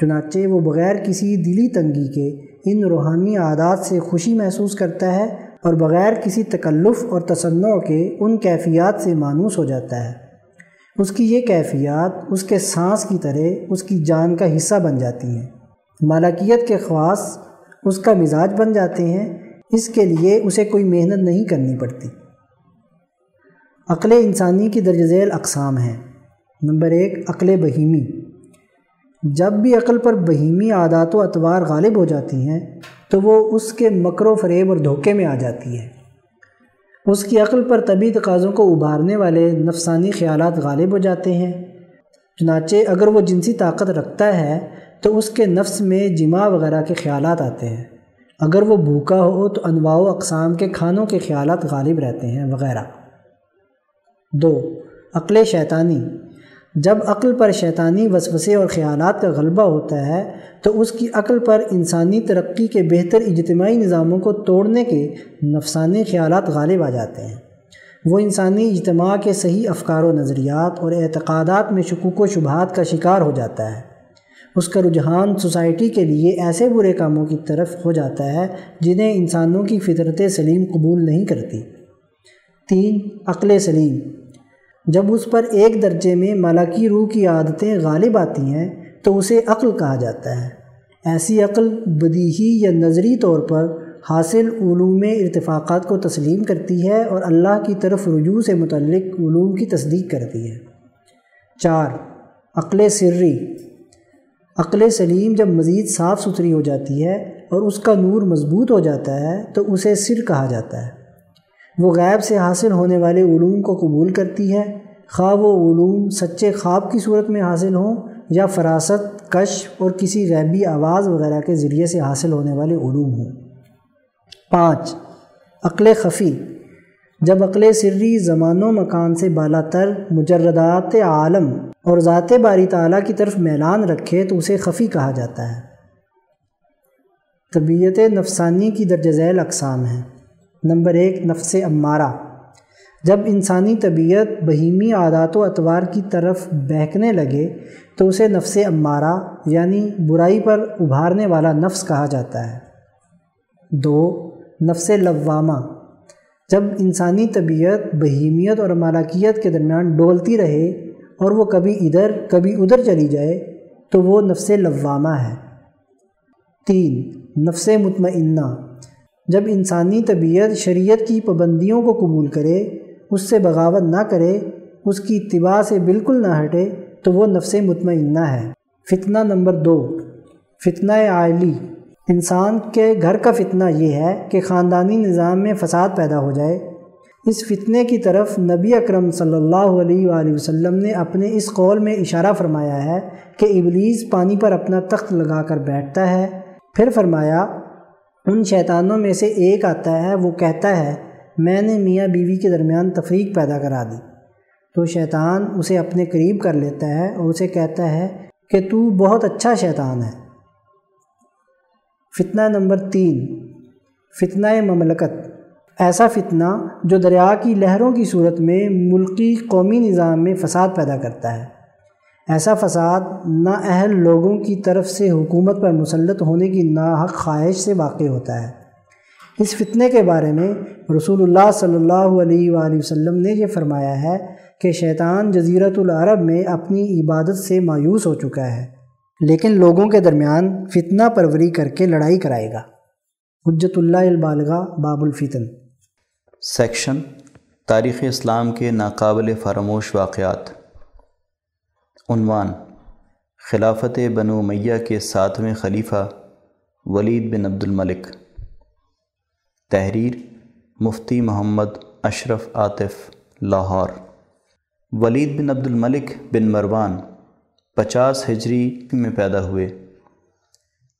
چنانچہ وہ بغیر کسی دلی تنگی کے ان روحانی عادات سے خوشی محسوس کرتا ہے اور بغیر کسی تکلف اور تصنع کے ان کیفیات سے مانوس ہو جاتا ہے۔ اس کی یہ کیفیات، اس کے سانس کی طرح اس کی جان کا حصہ بن جاتی ہیں۔ مالکیت کے خواص اس کا مزاج بن جاتے ہیں۔ اس کے لیے اسے کوئی محنت نہیں کرنی پڑتی۔ عقل انسانی کی درج ذیل اقسام ہیں۔ نمبر ایک، عقل بہیمی۔ جب بھی عقل پر بہیمی عادات و اطوار غالب ہو جاتی ہیں، تو وہ اس کے مکر و فریب اور دھوکے میں آ جاتی ہے اس کی عقل پر طبی تقاضوں کو ابھارنے والے نفسانی خیالات غالب ہو جاتے ہیں۔ چنانچہ اگر وہ جنسی طاقت رکھتا ہے، تو اس کے نفس میں جمع وغیرہ کے خیالات آتے ہیں۔ اگر وہ بھوکا ہو، تو انواع و اقسام کے کھانوں کے خیالات غالب رہتے ہیں، وغیرہ۔ دو، عقل شیطانی۔ جب عقل پر شیطانی وسوسے اور خیالات کا غلبہ ہوتا ہے، تو اس کی عقل پر انسانی ترقی کے بہتر اجتماعی نظاموں کو توڑنے کے نفسانی خیالات غالب آ جاتے ہیں۔ وہ انسانی اجتماع کے صحیح افکار و نظریات اور اعتقادات میں شکوک و شبہات کا شکار ہو جاتا ہے۔ اس کا رجحان سوسائٹی کے لیے ایسے برے کاموں کی طرف ہو جاتا ہے جنہیں انسانوں کی فطرت سلیم قبول نہیں کرتی۔ تین، عقل سلیم۔ جب اس پر ایک درجے میں مالاکی روح کی عادتیں غالب آتی ہیں، تو اسے عقل کہا جاتا ہے۔ ایسی عقل بدیہی یا نظری طور پر حاصل علوم ارتفاقات کو تسلیم کرتی ہے اور اللہ کی طرف رجوع سے متعلق علوم کی تصدیق کرتی ہے۔ چار، عقل سری۔ عقل سلیم جب مزید صاف ستھری ہو جاتی ہے اور اس کا نور مضبوط ہو جاتا ہے، تو اسے سر کہا جاتا ہے۔ وہ غیب سے حاصل ہونے والے علوم کو قبول کرتی ہے۔ خواہ وہ علوم سچے خواب کی صورت میں حاصل ہوں یا فراست کش اور کسی غیبی آواز وغیرہ کے ذریعے سے حاصل ہونے والے علوم ہوں۔ پانچ، عقل خفی۔ جب عقل سری زمان و مکان سے بالا تر مجردات عالم اور ذات باری تعالیٰ کی طرف میلان رکھے تو اسے خفی کہا جاتا ہے۔ طبیعت نفسانی کی درج ذیل اقسام ہیں۔ نمبر ایک، نفس امارہ۔ جب انسانی طبیعت بہیمی عادات و اطوار کی طرف بہکنے لگے، تو اسے نفس امارہ یعنی برائی پر ابھارنے والا نفس کہا جاتا ہے۔ دو، نفس لوامہ۔ جب انسانی طبیعت بہیمیت اور مالاکیت کے درمیان ڈولتی رہے اور وہ کبھی ادھر کبھی ادھر چلی جائے، تو وہ نفس لوامہ ہے۔ تین، نفس مطمئنہ۔ جب انسانی طبیعت شریعت کی پابندیوں کو قبول کرے، اس سے بغاوت نہ کرے، اس کی اتباع سے بالکل نہ ہٹے، تو وہ نفس مطمئنہ ہے۔ فتنہ نمبر دو، فتنہ عائلی۔ انسان کے گھر کا فتنہ یہ ہے کہ خاندانی نظام میں فساد پیدا ہو جائے۔ اس فتنے کی طرف نبی اکرم صلی اللہ علیہ وآلہ وسلم نے اپنے اس قول میں اشارہ فرمایا ہے کہ ابلیس پانی پر اپنا تخت لگا کر بیٹھتا ہے۔ پھر فرمایا ان شیطانوں میں سے ایک آتا ہے، وہ کہتا ہے، میں نے میاں بیوی کے درمیان تفریق پیدا کرا دی۔ تو شیطان اسے اپنے قریب کر لیتا ہے اور اسے کہتا ہے کہ تو بہت اچھا شیطان ہے۔ فتنہ نمبر تین، فتنہ مملکت۔ ایسا فتنہ جو دریا کی لہروں کی صورت میں ملکی قومی نظام میں فساد پیدا کرتا ہے۔ ایسا فساد نا اہل لوگوں کی طرف سے حکومت پر مسلط ہونے کی ناحق خواہش سے واقع ہوتا ہے۔ اس فتنے کے بارے میں رسول اللہ صلی اللہ علیہ وآلہ وسلم نے یہ فرمایا ہے کہ شیطان جزیرت العرب میں اپنی عبادت سے مایوس ہو چکا ہے، لیکن لوگوں کے درمیان فتنہ پروری کر کے لڑائی کرائے گا۔ حجت اللہ البالغہ، باب الفتن۔ سیکشن تاریخ اسلام کے ناقابل فراموش واقعات۔ عنوان۔ خلافت بنو میہ کے ساتویں خلیفہ ولید بن عبد الملک۔ تحریر مفتی محمد اشرف عاطف، لاہور۔ ولید بن عبد الملک بن مروان پچاس ہجری میں پیدا ہوئے۔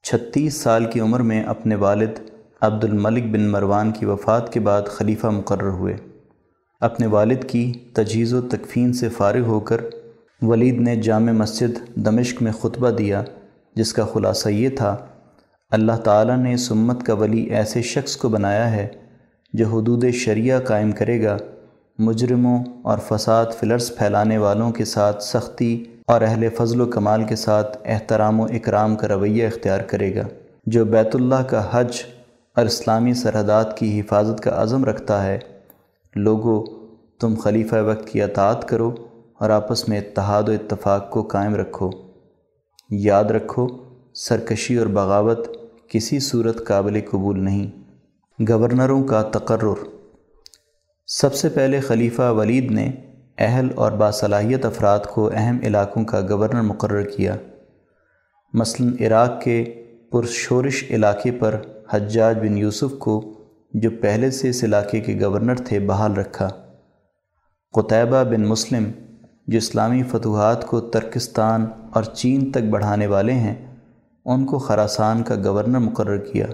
چھتیس سال کی عمر میں اپنے والد عبد الملک بن مروان کی وفات کے بعد خلیفہ مقرر ہوئے۔ اپنے والد کی تجہیز و تکفین سے فارغ ہو کر ولید نے جامع مسجد دمشق میں خطبہ دیا، جس کا خلاصہ یہ تھا، اللہ تعالیٰ نے سمت کا ولی ایسے شخص کو بنایا ہے جو حدود شریعہ قائم کرے گا، مجرموں اور فساد فلرس پھیلانے والوں کے ساتھ سختی اور اہل فضل و کمال کے ساتھ احترام و اکرام کا رویہ اختیار کرے گا، جو بیت اللہ کا حج اور اسلامی سرحدات کی حفاظت کا عزم رکھتا ہے۔ لوگوں تم خلیفہ وقت کی اطاعت کرو۔ اور آپس میں اتحاد و اتفاق کو قائم رکھو۔ یاد رکھو، سرکشی اور بغاوت کسی صورت قابل قبول نہیں۔ گورنروں کا تقرر۔ سب سے پہلے خلیفہ ولید نے اہل اور باصلاحیت افراد کو اہم علاقوں کا گورنر مقرر کیا۔ مثلا عراق کے پرشورش علاقے پر حجاج بن یوسف کو، جو پہلے سے اس علاقے کے گورنر تھے، بحال رکھا۔ قطعبہ بن مسلم جو اسلامی فتوحات کو ترکستان اور چین تک بڑھانے والے ہیں، ان کو خراسان کا گورنر مقرر کیا۔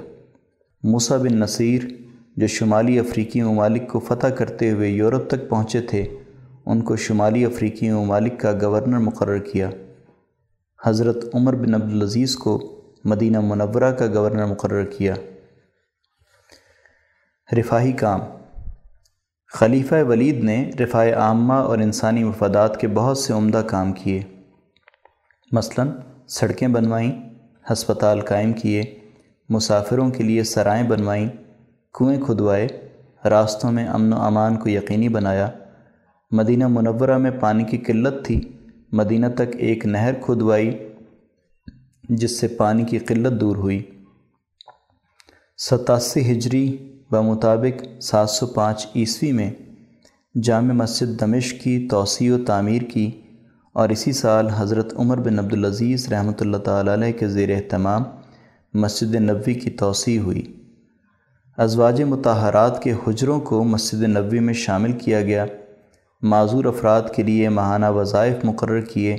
موسیٰ بن نصیر، جو شمالی افریقی ممالک کو فتح کرتے ہوئے یورپ تک پہنچے تھے، ان کو شمالی افریقی ممالک کا گورنر مقرر کیا۔ حضرت عمر بن عبدالعزیز کو مدینہ منورہ کا گورنر مقرر کیا۔ رفاہی کام۔ خلیفہ ولید نے رفاع عامہ اور انسانی مفادات کے بہت سے عمدہ کام کیے۔ مثلا، سڑکیں بنوائیں، ہسپتال قائم کیے، مسافروں کے لیے سرائیں بنوائیں، کنویں کھدوائے، راستوں میں امن و امان کو یقینی بنایا۔ مدینہ منورہ میں پانی کی قلت تھی، مدینہ تک ایک نہر کھدوائی، جس سے پانی کی قلت دور ہوئی۔ ستاسی ہجری بمطابق سات سو پانچ عیسوی میں جامع مسجد دمشق کی توسیع و تعمیر کی اور اسی سال حضرت عمر بن عبدالعزیز رحمۃ اللہ تعالی علیہ کے زیر اہتمام مسجد نبوی کی توسیع ہوئی۔ ازواج متحرات کے حجروں کو مسجد نبوی میں شامل کیا گیا۔ معذور افراد کے لیے ماہانہ وظائف مقرر کیے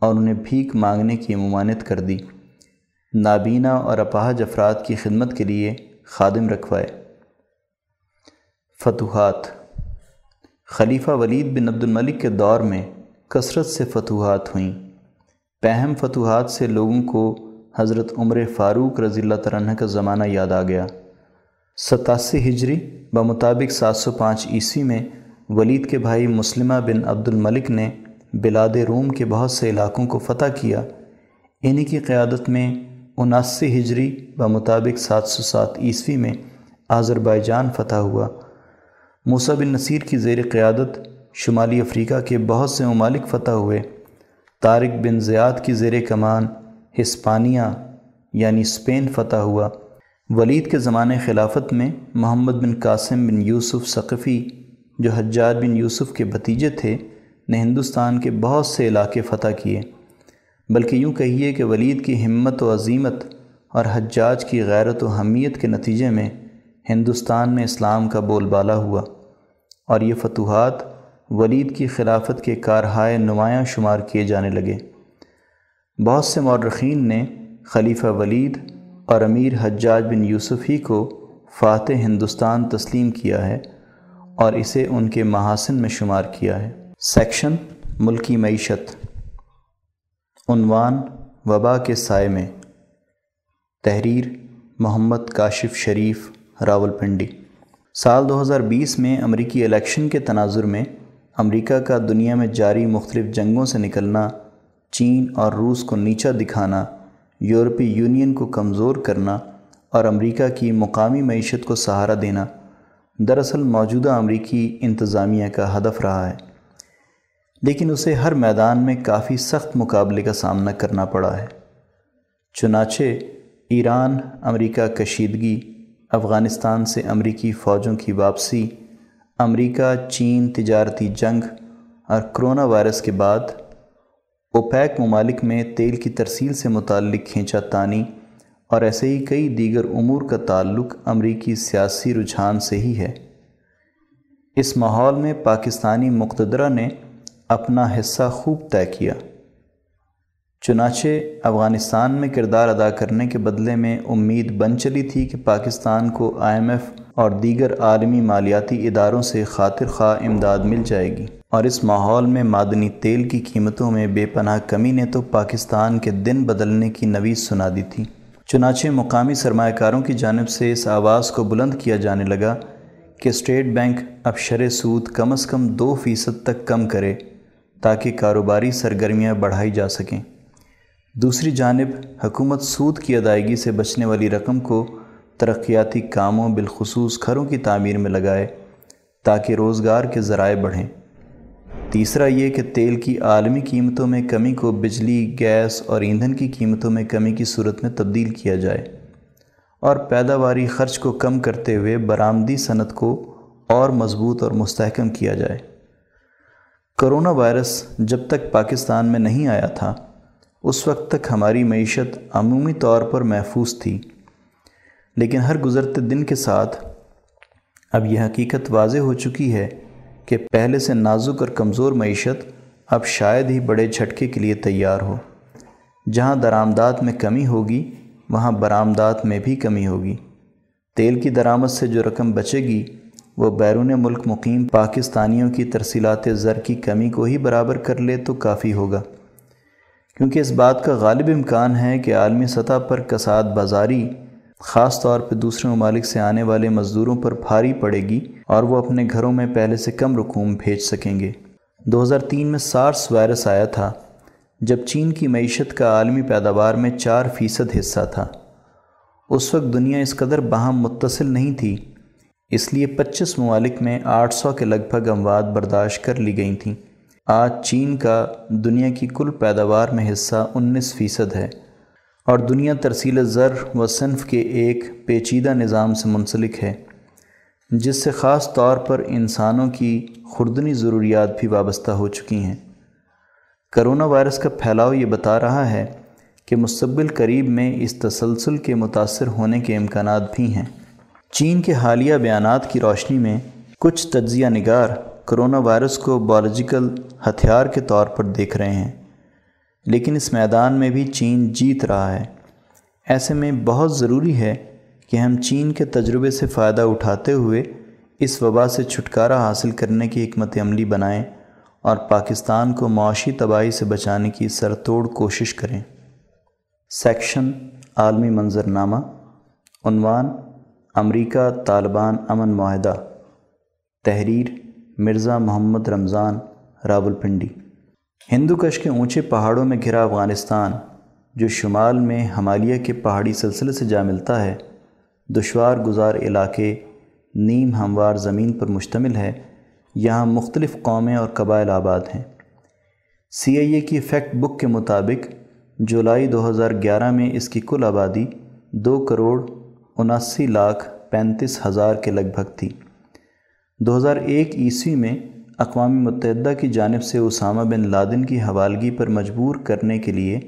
اور انہیں بھیک مانگنے کی ممانت کر دی۔ نابینا اور اپاہج افراد کی خدمت کے لیے خادم رکھوائے۔ فتوحات۔ خلیفہ ولید بن عبد الملک کے دور میں کثرت سے فتوحات ہوئیں۔ پہم فتوحات سے لوگوں کو حضرت عمر فاروق رضی اللہ عنہ کا زمانہ یاد آ گیا۔ ستاسی ہجری بمطابق سات سو پانچ عیسوی میں ولید کے بھائی مسلمہ بن عبد الملک نے بلاد روم کے بہت سے علاقوں کو فتح کیا۔ انہی کی قیادت میں اناسی ہجری بمطابق سات سو سات عیسوی میں آذربائی جان فتح ہوا۔ موسیٰ بن نصیر کی زیر قیادت شمالی افریقہ کے بہت سے ممالک فتح ہوئے۔ طارق بن زیاد کی زیر کمان ہسپانیہ یعنی اسپین فتح ہوا۔ ولید کے زمانے خلافت میں محمد بن قاسم بن یوسف ثقفی جو حجاج بن یوسف کے بھتیجے تھے، نے ہندوستان کے بہت سے علاقے فتح کیے۔ بلکہ یوں کہیے کہ ولید کی ہمت و عظیمت اور حجاج کی غیرت و حمیت کے نتیجے میں ہندوستان میں اسلام کا بول بالا ہوا۔ اور یہ فتوحات ولید کی خلافت کے کارہائے نمایاں شمار کیے جانے لگے۔ بہت سے مورخین نے خلیفہ ولید اور امیر حجاج بن یوسف ہی کو فاتح ہندوستان تسلیم کیا ہے اور اسے ان کے محاسن میں شمار کیا ہے۔ سیکشن ملکی معیشت۔ عنوان وبا کے سائے میں۔ تحریر محمد کاشف شریف راول پنڈی سال دو ہزار بیس میں امریکی الیکشن کے تناظر میں امریکہ کا دنیا میں جاری مختلف جنگوں سے نکلنا، چین اور روس کو نیچا دکھانا، یورپی یونین کو کمزور کرنا اور امریکہ کی مقامی معیشت کو سہارا دینا دراصل موجودہ امریکی انتظامیہ کا ہدف رہا ہے۔ لیکن اسے ہر میدان میں کافی سخت مقابلے کا سامنا کرنا پڑا ہے۔ چنانچہ ایران، امریکہ کشیدگی افغانستان سے امریکی فوجوں کی واپسی، امریکہ، چین تجارتی جنگ اور کرونا وائرس کے بعد اوپیک ممالک میں تیل کی ترسیل سے متعلق کھینچا تانی اور ایسے ہی کئی دیگر امور کا تعلق امریکی سیاسی رجحان سے ہی ہے۔ اس ماحول میں پاکستانی مقتدرہ نے اپنا حصہ خوب طے کیا۔ چنانچہ افغانستان میں کردار ادا کرنے کے بدلے میں امید بن چلی تھی کہ پاکستان کو آئی ایم ایف اور دیگر عالمی مالیاتی اداروں سے خاطر خواہ امداد مل جائے گی۔ اور اس ماحول میں معدنی تیل کی قیمتوں میں بے پناہ کمی نے تو پاکستان کے دن بدلنے کی نویز سنا دی تھی۔ چنانچہ مقامی سرمایہ کاروں کی جانب سے اس آواز کو بلند کیا جانے لگا کہ اسٹیٹ بینک اب شرح سود کم از کم دو فیصد تک کم کرے تاکہ کاروباری سرگرمیاں بڑھائی جا سکیں۔ دوسری جانب، حکومت سود کی ادائیگی سے بچنے والی رقم کو ترقیاتی کاموں بالخصوص گھروں کی تعمیر میں لگائے تاکہ روزگار کے ذرائع بڑھیں۔ تیسرا یہ کہ تیل کی عالمی قیمتوں میں کمی کو بجلی، گیس اور ایندھن کی قیمتوں میں کمی کی صورت میں تبدیل کیا جائے اور پیداواری خرچ کو کم کرتے ہوئے برآمدی صنعت کو اور مضبوط اور مستحکم کیا جائے۔ کرونا وائرس جب تک پاکستان میں نہیں آیا تھا اس وقت تک ہماری معیشت عمومی طور پر محفوظ تھی، لیکن ہر گزرتے دن کے ساتھ اب یہ حقیقت واضح ہو چکی ہے کہ پہلے سے نازک اور کمزور معیشت اب شاید ہی بڑے جھٹکے کے لیے تیار ہو۔ جہاں درآمدات میں کمی ہوگی، وہاں برآمدات میں بھی کمی ہوگی۔ تیل کی درآمد سے جو رقم بچے گی، وہ بیرون ملک مقیم پاکستانیوں کی ترسیلات زر کی کمی کو ہی برابر کر لے تو کافی ہوگا۔ کیونکہ اس بات کا غالب امکان ہے کہ عالمی سطح پر کساد بازاری خاص طور پہ دوسرے ممالک سے آنے والے مزدوروں پر بھاری پڑے گی اور وہ اپنے گھروں میں پہلے سے کم رقوم بھیج سکیں گے۔ دو ہزار تین میں سارس وائرس آیا تھا، جب چین کی معیشت کا عالمی پیداوار میں چار فیصد حصہ تھا۔ اس وقت دنیا اس قدر باہم متصل نہیں تھی، اس لیے پچیس ممالک میں آٹھ سو کے لگ بھگ اموات برداشت کر لی گئی تھیں۔ آج چین کا دنیا کی کل پیداوار میں حصہ انیس فیصد ہے اور دنیا ترسیل زر و صنف کے ایک پیچیدہ نظام سے منسلک ہے، جس سے خاص طور پر انسانوں کی خوردنی ضروریات بھی وابستہ ہو چکی ہیں۔ کرونا وائرس کا پھیلاؤ یہ بتا رہا ہے کہ مستقبل قریب میں اس تسلسل کے متاثر ہونے کے امکانات بھی ہیں۔ چین کے حالیہ بیانات کی روشنی میں کچھ تجزیہ نگار کرونا وائرس کو بایولوجیکل ہتھیار کے طور پر دیکھ رہے ہیں۔ لیکن اس میدان میں بھی چین جیت رہا ہے۔ ایسے میں بہت ضروری ہے کہ ہم چین کے تجربے سے فائدہ اٹھاتے ہوئے اس وبا سے چھٹکارا حاصل کرنے کی حکمت عملی بنائیں اور پاکستان کو معاشی تباہی سے بچانے کی سر توڑ کوشش کریں۔ سیکشن عالمی منظرنامہ، عنوان امریکہ طالبان امن معاہدہ۔ تحریر مرزا محمد رمضان، راولپنڈی۔ ہندو کش کے اونچے پہاڑوں میں گھرا افغانستان، جو شمال میں ہمالیہ کے پہاڑی سلسلے سے جا ملتا ہے، دشوار گزار علاقے، نیم ہموار زمین پر مشتمل ہے، یہاں مختلف قومیں اور قبائل آباد ہیں۔ سی آئی اے کی فیکٹ بک کے مطابق، جولائی دو ہزار گیارہ میں اس کی کل آبادی دو کروڑ اناسی لاکھ پینتیس ہزار کے لگ بھگ تھی۔ دو ہزار ایک عیسوی میں اقوام متحدہ کی جانب سے اسامہ بن لادن کی حوالگی پر مجبور کرنے کے لیے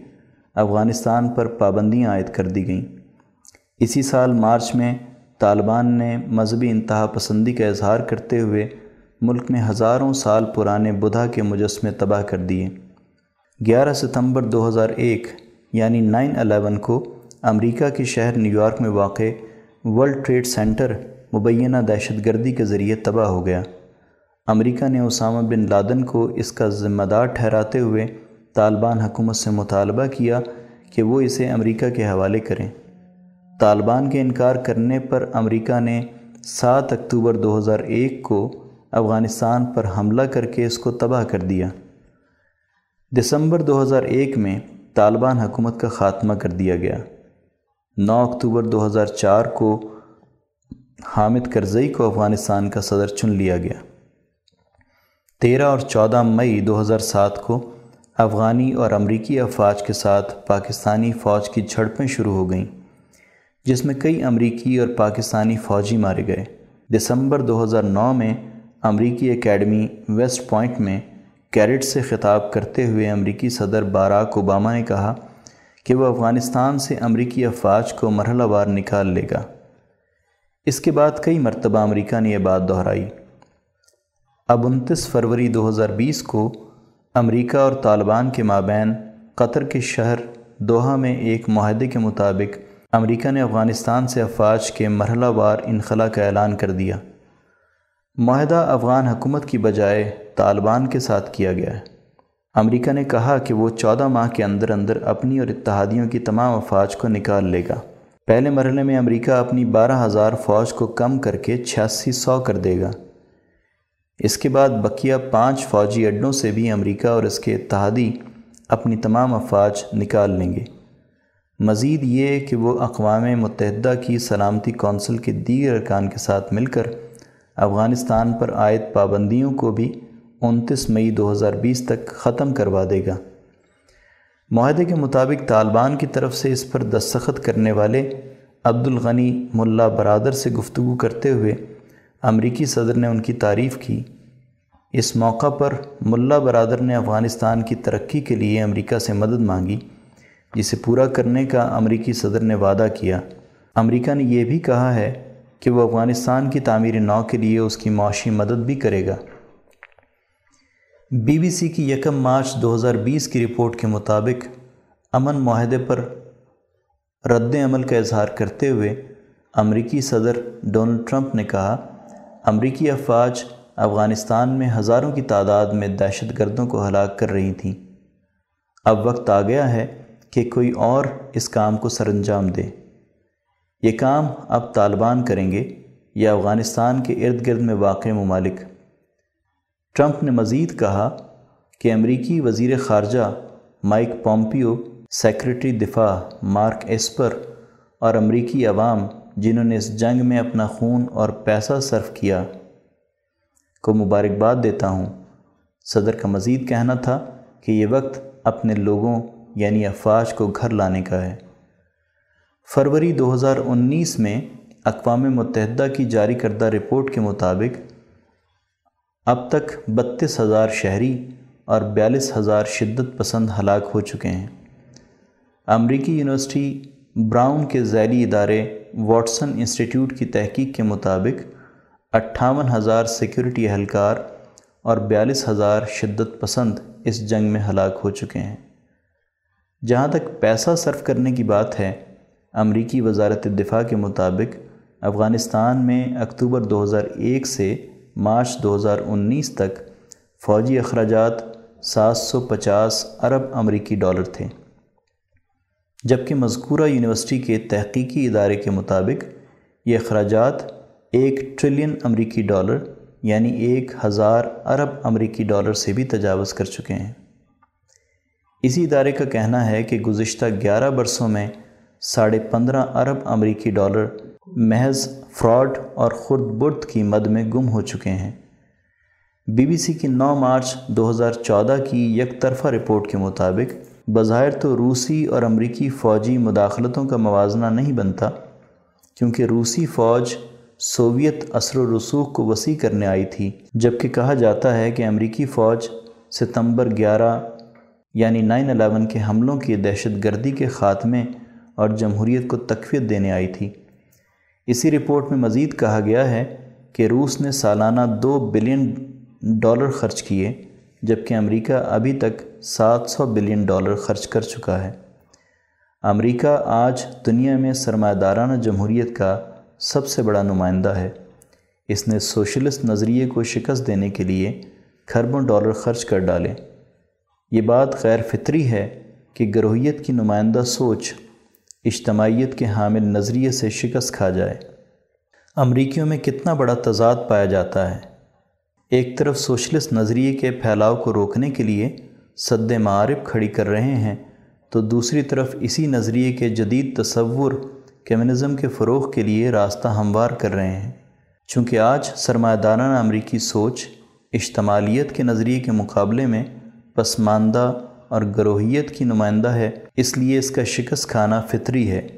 افغانستان پر پابندیاں عائد کر دی گئیں۔ اسی سال مارچ میں طالبان نے مذہبی انتہا پسندی کا اظہار کرتے ہوئے ملک میں ہزاروں سال پرانے بدھا کے مجسمے تباہ کر دیے۔ گیارہ ستمبر دو ہزار ایک یعنی نائن الیون کو امریکہ کے شہر نیو یارک میں واقع ورلڈ ٹریڈ سینٹر مبینہ دہشت گردی کے ذریعے تباہ ہو گیا۔ امریکہ نے اسامہ بن لادن کو اس کا ذمہ دار ٹھہراتے ہوئے طالبان حکومت سے مطالبہ کیا کہ وہ اسے امریکہ کے حوالے کریں۔ طالبان کے انکار کرنے پر امریکہ نے سات اکتوبر دو ہزار ایک کو افغانستان پر حملہ کر کے اس کو تباہ کر دیا۔ دسمبر دو ہزار ایک میں طالبان حکومت کا خاتمہ کر دیا گیا۔ نو اکتوبر دو ہزار چار کو حامد کرزئی کو افغانستان کا صدر چن لیا گیا۔ تیرہ اور چودہ مئی دو ہزار سات کو افغانی اور امریکی افواج کے ساتھ پاکستانی فوج کی جھڑپیں شروع ہو گئیں، جس میں کئی امریکی اور پاکستانی فوجی مارے گئے۔ دسمبر دو ہزار نو میں امریکی اکیڈمی ویسٹ پوائنٹ میں کیرٹ سے خطاب کرتے ہوئے امریکی صدر باراک اوباما نے کہا کہ وہ افغانستان سے امریکی افواج کو مرحلہ وار نکال لے گا۔ اس کے بعد کئی مرتبہ امریکہ نے یہ بات دہرائی۔ اب انتیس فروری دو ہزار بیس کو امریکہ اور طالبان کے مابین قطر کے شہر دوحہ میں ایک معاہدے کے مطابق امریکہ نے افغانستان سے افواج کے مرحلہ وار انخلاء کا اعلان کر دیا۔ معاہدہ افغان حکومت کی بجائے طالبان کے ساتھ کیا گیا۔ ہے امریکہ نے کہا کہ وہ چودہ ماہ کے اندر اندر اپنی اور اتحادیوں کی تمام افواج کو نکال لے گا۔ پہلے مرحلے میں امریکہ اپنی بارہ ہزار فوج کو کم کر کے چھیاسی سو کر دے گا۔ اس کے بعد بقیہ پانچ فوجی اڈوں سے بھی امریکہ اور اس کے اتحادی اپنی تمام افواج نکال لیں گے۔ مزید یہ کہ وہ اقوام متحدہ کی سلامتی کونسل کے دیگر ارکان کے ساتھ مل کر افغانستان پر عائد پابندیوں کو بھی انتیس مئی دو ہزار بیس تک ختم کروا دے گا۔ معاہدے کے مطابق طالبان کی طرف سے اس پر دستخط کرنے والے عبد الغنی ملا برادر سے گفتگو کرتے ہوئے امریکی صدر نے ان کی تعریف کی۔ اس موقع پر ملا برادر نے افغانستان کی ترقی کے لیے امریکہ سے مدد مانگی، جسے پورا کرنے کا امریکی صدر نے وعدہ کیا۔ امریکہ نے یہ بھی کہا ہے کہ وہ افغانستان کی تعمیر نو کے لیے اس کی معاشی مدد بھی کرے گا۔ بی بی سی کی یکم مارچ دو ہزار بیس کی رپورٹ کے مطابق امن معاہدے پر رد عمل کا اظہار کرتے ہوئے امریکی صدر ڈونلڈ ٹرمپ نے کہا، امریکی افواج افغانستان میں ہزاروں کی تعداد میں دہشت گردوں کو ہلاک کر رہی تھیں اب وقت آ گیا ہے کہ کوئی اور اس کام کو سر انجام دے۔ یہ کام اب طالبان کریں گے یا افغانستان کے ارد گرد میں واقع ممالک۔ ٹرمپ نے مزید کہا کہ امریکی وزیر خارجہ مائک پومپیو سیکرٹری دفاع مارک ایسپر اور امریکی عوام جنہوں نے اس جنگ میں اپنا خون اور پیسہ صرف کیا کو مبارکباد دیتا ہوں۔ صدر کا مزید کہنا تھا کہ یہ وقت اپنے لوگوں یعنی افواج کو گھر لانے کا ہے۔ فروری دو ہزار انیس میں اقوام متحدہ کی جاری کردہ رپورٹ کے مطابق اب تک بتیس ہزار شہری اور بیالیس ہزار شدت پسند ہلاک ہو چکے ہیں۔ امریکی یونیورسٹی براؤن کے ذیلی ادارے واٹسن انسٹیٹیوٹ کی تحقیق کے مطابق اٹھاون ہزار سیکیورٹی اہلکار اور بیالیس ہزار شدت پسند اس جنگ میں ہلاک ہو چکے ہیں۔ جہاں تک پیسہ صرف کرنے کی بات ہے، امریکی وزارت دفاع کے مطابق افغانستان میں اکتوبر دو ہزار ایک سے مارچ دو ہزار انیس تک فوجی اخراجات سات سو پچاس ارب امریکی ڈالر تھے۔ جبکہ مذکورہ یونیورسٹی کے تحقیقی ادارے کے مطابق یہ اخراجات ایک ٹریلین امریکی ڈالر یعنی ایک ہزار ارب امریکی ڈالر سے بھی تجاوز کر چکے ہیں۔ اسی ادارے کا کہنا ہے کہ گزشتہ گیارہ برسوں میں ساڑھے پندرہ ارب امریکی ڈالر محض فراڈ اور خرد برد کی مد میں گم ہو چکے ہیں۔ بی بی سی کی نو مارچ دو ہزار چودہ کی یک طرفہ رپورٹ کے مطابق، بظاہر تو روسی اور امریکی فوجی مداخلتوں کا موازنہ نہیں بنتا، کیونکہ روسی فوج سوویت اثر و رسوخ کو وسیع کرنے آئی تھی، جبکہ کہا جاتا ہے کہ امریکی فوج ستمبر گیارہ یعنی نائن الیون کے حملوں کی دہشت گردی کے خاتمے اور جمہوریت کو تقویت دینے آئی تھی۔ اسی رپورٹ میں مزید کہا گیا ہے کہ روس نے سالانہ دو بلین ڈالر خرچ کیے، جبکہ امریکہ ابھی تک سات سو بلین ڈالر خرچ کر چکا ہے۔ امریکہ آج دنیا میں سرمایہ دارانہ جمہوریت کا سب سے بڑا نمائندہ ہے۔ اس نے سوشلسٹ نظریے کو شکست دینے کے لیے کھربوں ڈالر خرچ کر ڈالے۔ یہ بات غیر فطری ہے کہ گروہیت کی نمائندہ سوچ اجتماعیت کے حامل نظریے سے شکست کھا جائے۔ امریکیوں میں کتنا بڑا تضاد پایا جاتا ہے۔ ایک طرف سوشلسٹ نظریے کے پھیلاؤ کو روکنے کے لیے صد معارف کھڑی کر رہے ہیں، تو دوسری طرف اسی نظریے کے جدید تصور کمیونزم کے فروغ کے لیے راستہ ہموار کر رہے ہیں۔ چونکہ آج سرمایہ دارانہ امریکی سوچ اجتماعیت کے نظریے کے مقابلے میں پسماندہ اور گروہیت کی نمائندہ ہے، اس لیے اس کا شکست کھانا فطری ہے۔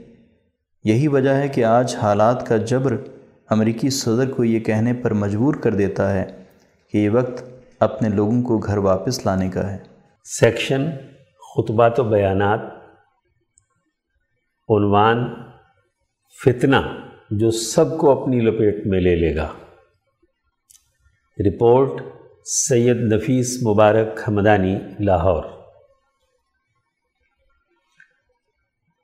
یہی وجہ ہے کہ آج حالات کا جبر امریکی صدر کو یہ کہنے پر مجبور کر دیتا ہے کہ یہ وقت اپنے لوگوں کو گھر واپس لانے کا ہے۔ سیکشن، خطبات و بیانات، عنوان، فتنہ جو سب کو اپنی لپیٹ میں لے لے گا۔ رپورٹ، سید نفیس مبارک حمدانی، لاہور۔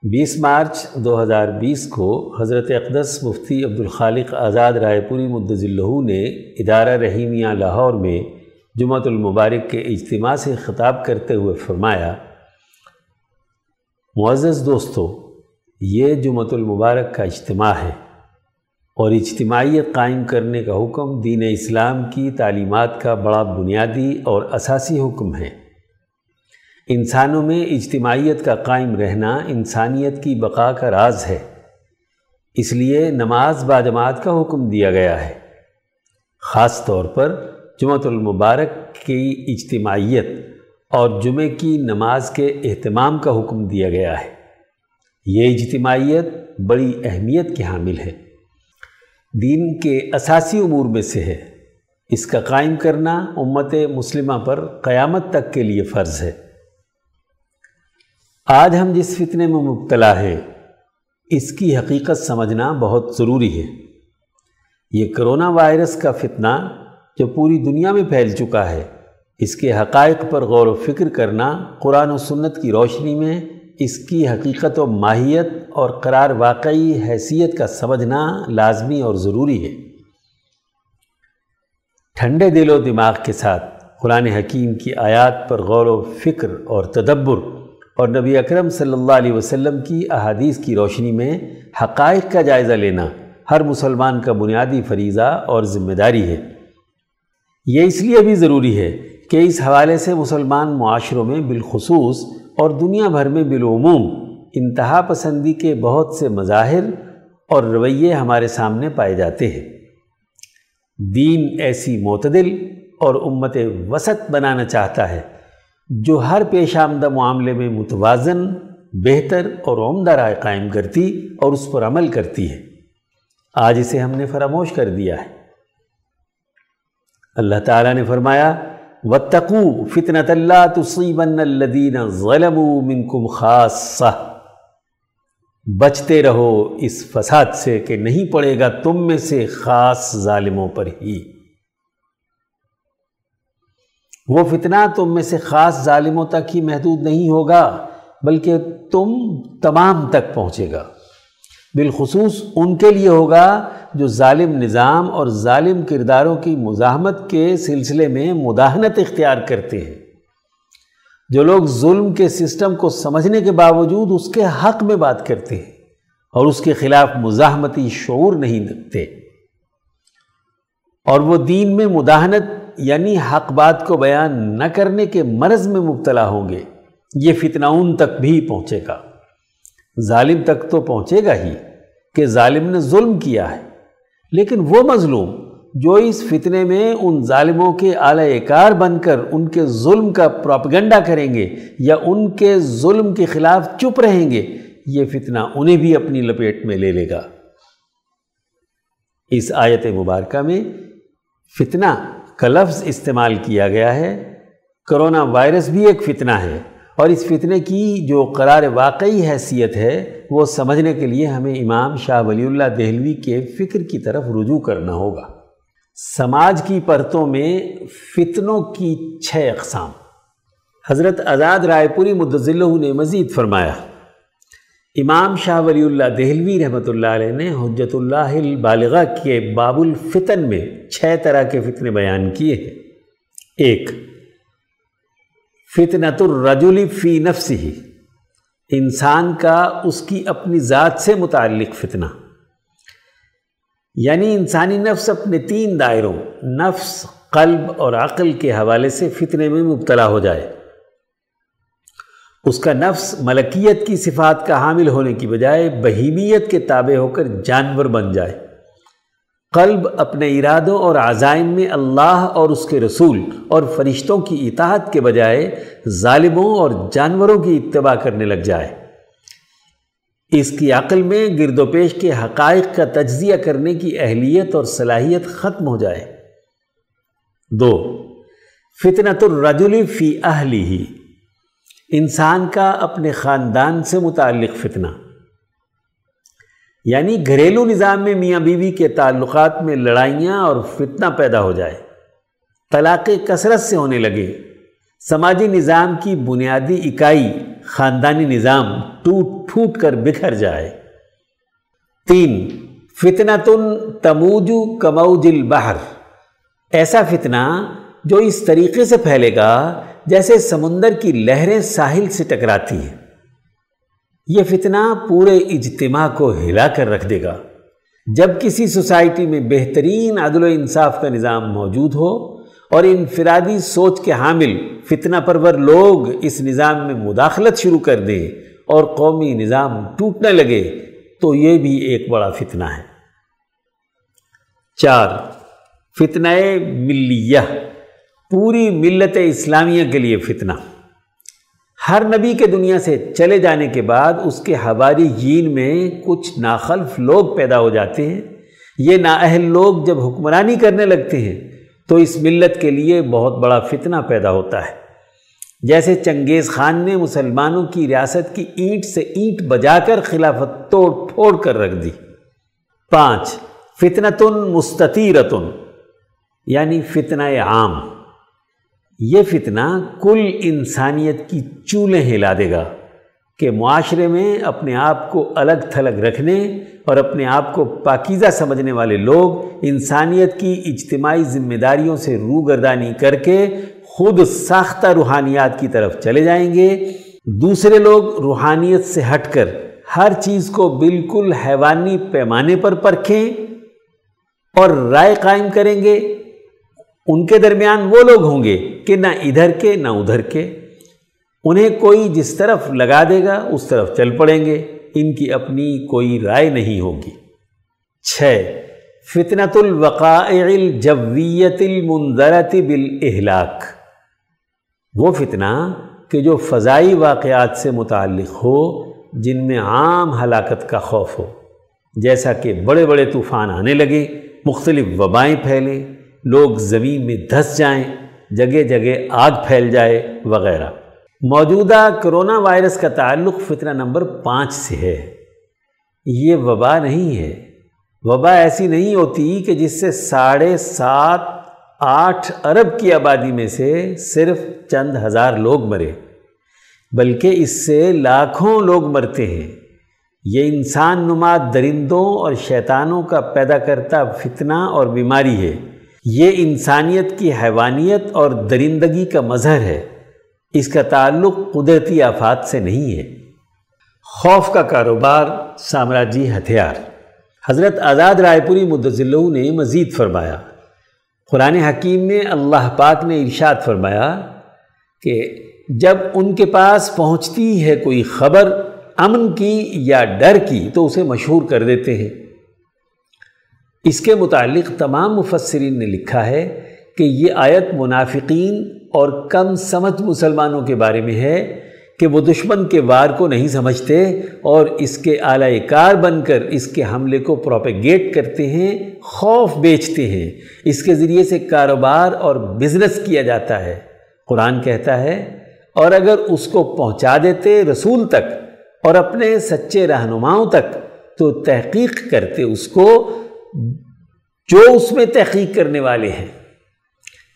بیس مارچ دو ہزار بیس کو حضرت اقدس مفتی عبدالخالق آزاد رائے پوری مدض اللہ نے ادارہ رحیمیہ لاہور میں جمعۃ المبارک کے اجتماع سے خطاب کرتے ہوئے فرمایا، معزز دوستو، یہ جمعۃ المبارک کا اجتماع ہے اور اجتماعیت قائم کرنے کا حکم دین اسلام کی تعلیمات کا بڑا بنیادی اور اساسی حکم ہے۔ انسانوں میں اجتماعیت کا قائم رہنا انسانیت کی بقا کا راز ہے۔ اس لیے نماز باجماعت کا حکم دیا گیا ہے۔ خاص طور پر جمعۃ المبارک کی اجتماعیت اور جمعہ کی نماز کے اہتمام کا حکم دیا گیا ہے۔ یہ اجتماعیت بڑی اہمیت کی حامل ہے۔ دین کے اساسی امور میں سے ہے۔ اس کا قائم کرنا امت مسلمہ پر قیامت تک کے لیے فرض ہے۔ آج ہم جس فتنے میں مبتلا ہیں، اس کی حقیقت سمجھنا بہت ضروری ہے۔ یہ کرونا وائرس کا فتنہ جو پوری دنیا میں پھیل چکا ہے، اس کے حقائق پر غور و فکر کرنا قرآن و سنت کی روشنی میں اس کی حقیقت و ماہیت اور قرار واقعی حیثیت کا سمجھنا لازمی اور ضروری ہے۔ ٹھنڈے دل و دماغ کے ساتھ قرآن حکیم کی آیات پر غور و فکر اور تدبر اور نبی اکرم صلی اللہ علیہ وسلم کی احادیث کی روشنی میں حقائق کا جائزہ لینا ہر مسلمان کا بنیادی فریضہ اور ذمہ داری ہے۔ یہ اس لیے بھی ضروری ہے کہ اس حوالے سے مسلمان معاشروں میں بالخصوص اور دنیا بھر میں بالعموم انتہا پسندی کے بہت سے مظاہر اور رویے ہمارے سامنے پائے جاتے ہیں۔ دین ایسی معتدل اور امت وسط بنانا چاہتا ہے۔ جو ہر پیش آمدہ معاملے میں متوازن، بہتر اور عمدہ رائے قائم کرتی اور اس پر عمل کرتی ہے۔ آج اسے ہم نے فراموش کر دیا ہے۔ اللہ تعالیٰ نے فرمایا، وَاتَّقُوا فِتْنَةَ اللَّهَ تُصِيبَنَّ الَّذِينَ ظَلَمُوا مِنْكُمْ خَاصَّةً۔ بچتے رہو اس فساد سے کہ نہیں پڑے گا تم میں سے خاص ظالموں پر ہی۔ وہ فتنہ تم میں سے خاص ظالموں تک ہی محدود نہیں ہوگا، بلکہ تم تمام تک پہنچے گا۔ بالخصوص ان کے لیے ہوگا جو ظالم نظام اور ظالم کرداروں کی مزاحمت کے سلسلے میں مداحنت اختیار کرتے ہیں۔ جو لوگ ظلم کے سسٹم کو سمجھنے کے باوجود اس کے حق میں بات کرتے ہیں اور اس کے خلاف مزاحمتی شعور نہیں رکھتے۔ اور وہ دین میں مداحنت یعنی حق بات کو بیان نہ کرنے کے مرض میں مبتلا ہوں گے، یہ فتنہ ان تک بھی پہنچے گا۔ ظالم تک تو پہنچے گا ہی کہ ظالم نے ظلم کیا ہے۔ لیکن وہ مظلوم جو اس فتنے میں ان ظالموں کے اعلی کار بن کر ان کے ظلم کا پروپگنڈا کریں گے یا ان کے ظلم کے خلاف چپ رہیں گے، یہ فتنہ انہیں بھی اپنی لپیٹ میں لے لے گا۔ اس آیت مبارکہ میں فتنہ کا لفظ استعمال کیا گیا ہے، کرونا وائرس بھی ایک فتنہ ہے۔ اور اس فتنے کی جو قرار واقعی حیثیت ہے، وہ سمجھنے کے لیے ہمیں امام شاہ ولی اللہ دہلوی کے فکر کی طرف رجوع کرنا ہوگا۔ سماج کی پرتوں میں فتنوں کی چھ اقسام۔ حضرت آزاد رائے پوری مدضلہ نے مزید فرمایا۔ امام شاہ ولی اللہ دہلوی رحمۃ اللہ علیہ نے حجت اللہ البالغہ کے باب الفتن میں چھ طرح کے فتنے بیان کیے ہیں۔ ایک فتنت الرجل فی نفس ہی انسان کا اس کی اپنی ذات سے متعلق فتنہ۔ یعنی انسانی نفس اپنے تین دائروں، نفس، قلب اور عقل کے حوالے سے فتنے میں مبتلا ہو جائے۔ اس کا نفس ملکیت کی صفات کا حامل ہونے کی بجائے بہیمیت کے تابع ہو کر جانور بن جائے۔ قلب اپنے ارادوں اور عزائم میں اللہ اور اس کے رسول اور فرشتوں کی اطاعت کے بجائے ظالموں اور جانوروں کی اتباع کرنے لگ جائے۔ اس کی عقل میں گرد و پیش کے حقائق کا تجزیہ کرنے کی اہلیت اور صلاحیت ختم ہو جائے۔ دو فتنت الرجل فی اہلی ہی انسان کا اپنے خاندان سے متعلق فتنہ۔ یعنی گھریلو نظام میں میاں بیوی کے تعلقات میں لڑائیاں اور فتنہ پیدا ہو جائے، طلاق کثرت سے ہونے لگے۔ سماجی نظام کی بنیادی اکائی، خاندانی نظام ٹوٹ پھوٹ کر بکھر جائے۔ تین فتنہ تن تموجو کموج البحر۔ ایسا فتنہ جو اس طریقے سے پھیلے گا جیسے سمندر کی لہریں ساحل سے ٹکراتی ہیں۔ یہ فتنہ پورے اجتماع کو ہلا کر رکھ دے گا۔ جب کسی سوسائٹی میں بہترین عدل و انصاف کا نظام موجود ہو اور انفرادی سوچ کے حامل فتنہ پرور لوگ اس نظام میں مداخلت شروع کر دیں اور قومی نظام ٹوٹنے لگے، تو یہ بھی ایک بڑا فتنہ ہے۔ چار فتنہ ملیہ۔ پوری ملت اسلامیہ کے لیے فتنہ۔ ہر نبی کے دنیا سے چلے جانے کے بعد اس کے ہواری جین میں کچھ ناخلف لوگ پیدا ہو جاتے ہیں۔ یہ نااہل لوگ جب حکمرانی کرنے لگتے ہیں تو اس ملت کے لیے بہت بڑا فتنہ پیدا ہوتا ہے۔ جیسے چنگیز خان نے مسلمانوں کی ریاست کی اینٹ سے اینٹ بجا کر خلافت توڑ پھوڑ کر رکھ دی۔ پانچ، فتنتن مستطیرتن یعنی فتنہ عام۔ یہ فتنہ کل انسانیت کی چولیں ہلا دے گا کہ معاشرے میں اپنے آپ کو الگ تھلگ رکھنے اور اپنے آپ کو پاکیزہ سمجھنے والے لوگ انسانیت کی اجتماعی ذمہ داریوں سے روگردانی کر کے خود ساختہ روحانیات کی طرف چلے جائیں گے۔ دوسرے لوگ روحانیت سے ہٹ کر ہر چیز کو بالکل حیوانی پیمانے پر پرکھیں اور رائے قائم کریں گے۔ ان کے درمیان وہ لوگ ہوں گے کہ نہ ادھر کے نہ ادھر کے۔ انہیں کوئی جس طرف لگا دے گا، اس طرف چل پڑیں گے۔ ان کی اپنی کوئی رائے نہیں ہوگی۔ چھ فتنت الوقائع الجویت المنظرت بالاہلاک وہ فتنہ کہ جو فضائی واقعات سے متعلق ہو، جن میں عام ہلاکت کا خوف ہو۔ جیسا کہ بڑے بڑے طوفان آنے لگے، مختلف وبائیں پھیلیں۔ لوگ زمین میں دھس جائیں، جگہ جگہ آگ پھیل جائے وغیرہ۔ موجودہ کرونا وائرس کا تعلق فطرہ نمبر پانچ سے ہے۔ یہ وبا نہیں ہے۔ وبا ایسی نہیں ہوتی کہ جس سے ساڑھے سات، آٹھ ارب کی آبادی میں سے صرف چند ہزار لوگ مرے، بلکہ اس سے لاکھوں لوگ مرتے ہیں۔ یہ انسان نما درندوں اور شیطانوں کا پیدا کرتا فتنہ اور بیماری ہے۔ یہ انسانیت کی حیوانیت اور درندگی کا مظہر ہے۔ اس کا تعلق قدرتی آفات سے نہیں ہے۔ خوف کا کاروبار، سامراجی ہتھیار۔ حضرت آزاد رائے پوری مدضلع نے مزید فرمایا۔ قرآن حکیم میں اللہ پاک نے ارشاد فرمایا کہ جب ان کے پاس پہنچتی ہے کوئی خبر، امن کی یا ڈر کی، تو اسے مشہور کر دیتے ہیں۔ اس کے متعلق تمام مفسرین نے لکھا ہے کہ یہ آیت منافقین اور کم سمجھ مسلمانوں کے بارے میں ہے کہ وہ دشمن کے وار کو نہیں سمجھتے اور اس کے اعلی کار بن کر اس کے حملے کو پروپیگیٹ کرتے ہیں، خوف بیچتے ہیں۔ اس کے ذریعے سے کاروبار اور بزنس کیا جاتا ہے۔ قرآن کہتا ہے، اور اگر اس کو پہنچا دیتے رسول تک اور اپنے سچے رہنماؤں تک تو تحقیق کرتے اس کو جو اس میں تحقیق کرنے والے ہیں۔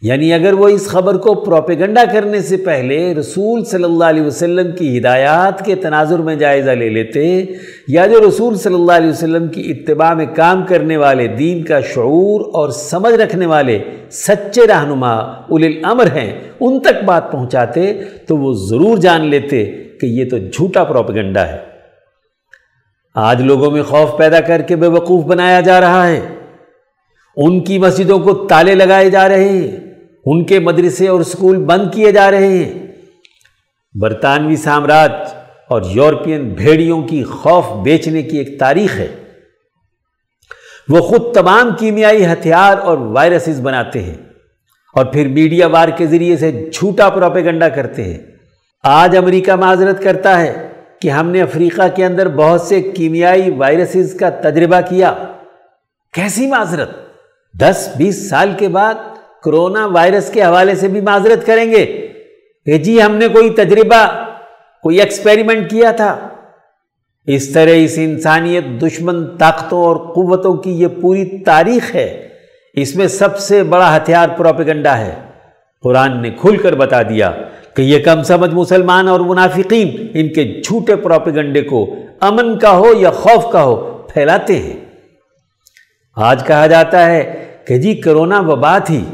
یعنی اگر وہ اس خبر کو پروپیگنڈا کرنے سے پہلے رسول صلی اللہ علیہ وسلم کی ہدایات کے تناظر میں جائزہ لے لیتے یا جو رسول صلی اللہ علیہ وسلم کی اتباع میں کام کرنے والے، دین کا شعور اور سمجھ رکھنے والے سچے رہنما اول الامر ہیں، ان تک بات پہنچاتے تو وہ ضرور جان لیتے کہ یہ تو جھوٹا پروپیگنڈا ہے۔ آج لوگوں میں خوف پیدا کر کے بے وقوف بنایا جا رہا ہے۔ ان کی مسجدوں کو تالے لگائے جا رہے ہیں۔ ان کے مدرسے اور اسکول بند کیے جا رہے ہیں۔ برطانوی سامراج اور یورپین بھیڑیوں کی خوف بیچنے کی ایک تاریخ ہے۔ وہ خود تمام کیمیائی ہتھیار اور وائرسز بناتے ہیں اور پھر میڈیا وار کے ذریعے سے جھوٹا پروپیگنڈا کرتے ہیں۔ آج امریکہ معذرت کرتا ہے۔ کہ ہم نے افریقہ کے اندر بہت سے کیمیائی وائرسز کا تجربہ کیا۔ کیسی معذرت؟ دس بیس سال کے بعد کرونا وائرس کے حوالے سے بھی معذرت کریں گے۔ کہ جی ہم نے کوئی تجربہ، کوئی ایکسپیریمنٹ کیا تھا۔ اس طرح اس انسانیت، دشمن طاقتوں اور قوتوں کی یہ پوری تاریخ ہے۔ اس میں سب سے بڑا ہتھیار پروپیگنڈا ہے۔ قرآن نے کھل کر بتا دیا۔ کہ یہ کم سمجھ مسلمان اور منافقین ان کے جھوٹے پروپیگنڈے کو امن کا ہو یا خوف کا ہو پھیلاتے ہیں۔ آج کہا جاتا ہے کہ جی کرونا وبا تھی،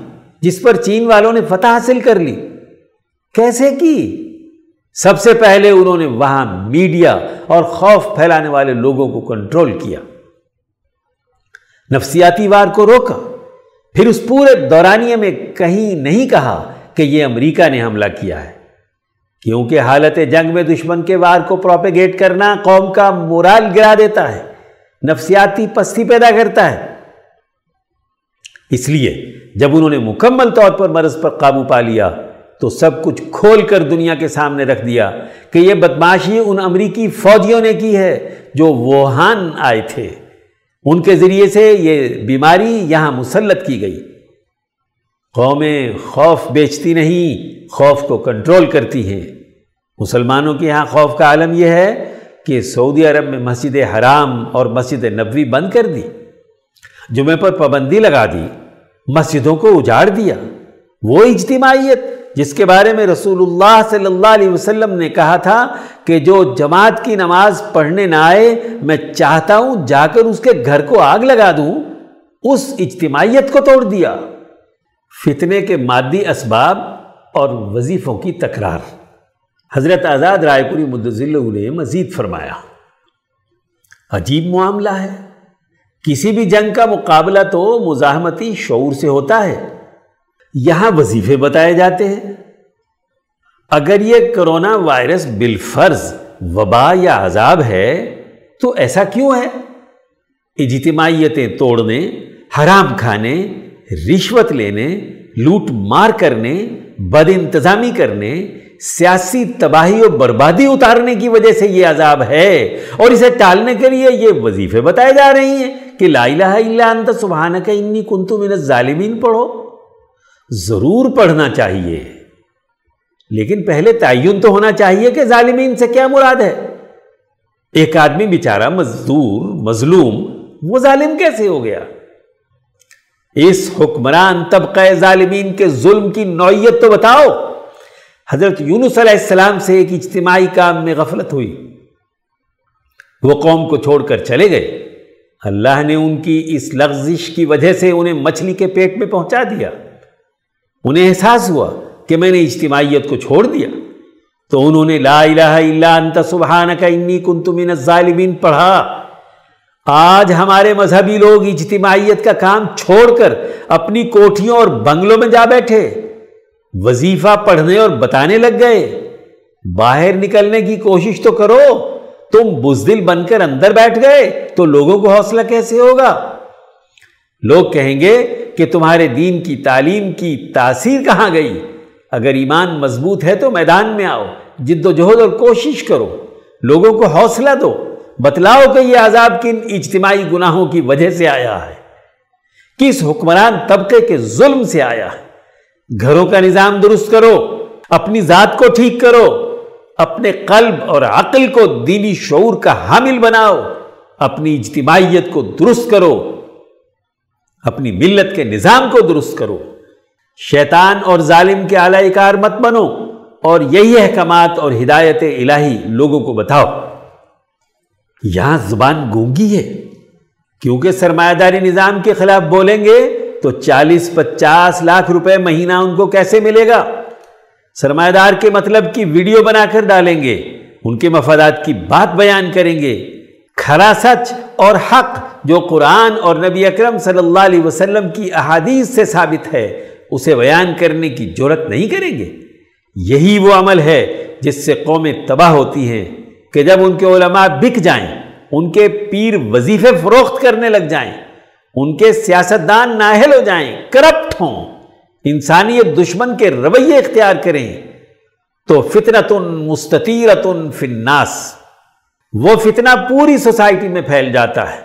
جس پر چین والوں نے فتح حاصل کر لی۔ کیسے کی؟ سب سے پہلے انہوں نے وہاں میڈیا اور خوف پھیلانے والے لوگوں کو کنٹرول کیا۔ نفسیاتی وار کو روکا۔ پھر اس پورے دورانیے میں کہیں نہیں کہا کہ یہ امریکہ نے حملہ کیا ہے۔ کیونکہ حالت جنگ میں دشمن کے وار کو پروپیگیٹ کرنا قوم کا مورال گرا دیتا ہے، نفسیاتی پستی پیدا کرتا ہے۔ اس لیے جب انہوں نے مکمل طور پر مرض پر قابو پا لیا، تو سب کچھ کھول کر دنیا کے سامنے رکھ دیا کہ یہ بدماشی ان امریکی فوجیوں نے کی ہے جو ووہان آئے تھے۔ ان کے ذریعے سے یہ بیماری یہاں مسلط کی گئی۔ قومیں خوف بیچتی نہیں، خوف کو کنٹرول کرتی ہیں۔ مسلمانوں کے یہاں خوف کا عالم یہ ہے کہ سعودی عرب میں مسجد حرام اور مسجد نبوی بند کر دی۔ جمعے پر پابندی لگا دی، مسجدوں کو اجاڑ دیا۔ وہ اجتماعیت، جس کے بارے میں رسول اللہ صلی اللہ علیہ وسلم نے کہا تھا کہ جو جماعت کی نماز پڑھنے نہ آئے، میں چاہتا ہوں جا کر اس کے گھر کو آگ لگا دوں۔ اس اجتماعیت کو توڑ دیا۔ فتنے کے مادی اسباب اور وظیفوں کی تکرار۔ حضرت آزاد رائے پوری مدضل نے مزید فرمایا، عجیب معاملہ ہے۔ کسی بھی جنگ کا مقابلہ تو مزاحمتی شعور سے ہوتا ہے۔ یہاں وظیفے بتائے جاتے ہیں۔ اگر یہ کرونا وائرس بالفرض وبا یا عذاب ہے، تو ایسا کیوں ہے؟ اجتماعیتیں توڑنے، حرام کھانے رشوت لینے، لوٹ مار کرنے، بد انتظامی کرنے، سیاسی تباہی و بربادی اتارنے کی وجہ سے یہ عذاب ہے اور اسے ٹالنے کے لیے یہ وظیفے بتائے جا رہی ہیں کہ لا الہ الا انت سبحانک انی کنتو من الظالمین پڑھو۔ ضرور پڑھنا چاہیے۔ لیکن پہلے تعین تو ہونا چاہیے کہ ظالمین سے کیا مراد ہے۔ ایک آدمی بیچارہ مزدور، مظلوم، وہ ظالم کیسے ہو گیا؟ اس حکمران طبقہ ظالمین کے ظلم کی نوعیت تو بتاؤ۔ حضرت یونس علیہ السلام سے ایک اجتماعی کام میں غفلت ہوئی۔ وہ قوم کو چھوڑ کر چلے گئے۔ اللہ نے ان کی اس لغزش کی وجہ سے انہیں مچھلی کے پیٹ میں پہنچا دیا۔ انہیں احساس ہوا کہ میں نے اجتماعیت کو چھوڑ دیا۔ تو انہوں نے لا الہ الا انت سبحانک، انی کنت من الظالمین، پڑھا۔ آج ہمارے مذہبی لوگ اجتماعیت کا کام چھوڑ کر اپنی کوٹھیوں اور بنگلوں میں جا بیٹھے، وظیفہ پڑھنے اور بتانے لگ گئے۔ باہر نکلنے کی کوشش تو کرو، تم بزدل بن کر اندر بیٹھ گئے تو لوگوں کو حوصلہ کیسے ہوگا؟ لوگ کہیں گے کہ تمہارے دین کی تعلیم کی تاثیر کہاں گئی؟ اگر ایمان مضبوط ہے تو میدان میں آؤ، جد و جہد اور کوشش کرو۔ لوگوں کو حوصلہ دو۔ بتلاؤ کہ یہ عذاب کن اجتماعی گناہوں کی وجہ سے آیا ہے؟ کس حکمران طبقے کے ظلم سے آیا ہے؟ گھروں کا نظام درست کرو، اپنی ذات کو ٹھیک کرو، اپنے قلب اور عقل کو دینی شعور کا حامل بناؤ، اپنی اجتماعیت کو درست کرو، اپنی ملت کے نظام کو درست کرو۔ شیطان اور ظالم کے اعلی کار مت بنو اور یہی احکامات اور ہدایت الہی لوگوں کو بتاؤ۔ یہاں زبان گونگی ہے؟ کیونکہ سرمایہ داری نظام کے خلاف بولیں گے تو چالیس پچاس لاکھ روپے مہینہ ان کو کیسے ملے گا؟ سرمایہ دار کے مطلب کی ویڈیو بنا کر ڈالیں گے، ان کے مفادات کی بات بیان کریں گے۔ کھرا سچ اور حق جو قرآن اور نبی اکرم صلی اللہ علیہ وسلم کی احادیث سے ثابت ہے، اسے بیان کرنے کی جرت نہیں کریں گے۔ یہی وہ عمل ہے جس سے قومیں تباہ ہوتی ہیں۔ کہ جب ان کے علماء بک جائیں، ان کے پیر وظیفے فروخت کرنے لگ جائیں، ان کے سیاستدان ناہل ہو جائیں کرپٹ ہوں، انسانیت دشمن کے رویے اختیار کریں، تو فتنتن مستطیرتن فناس وہ فتنہ پوری سوسائٹی میں پھیل جاتا ہے۔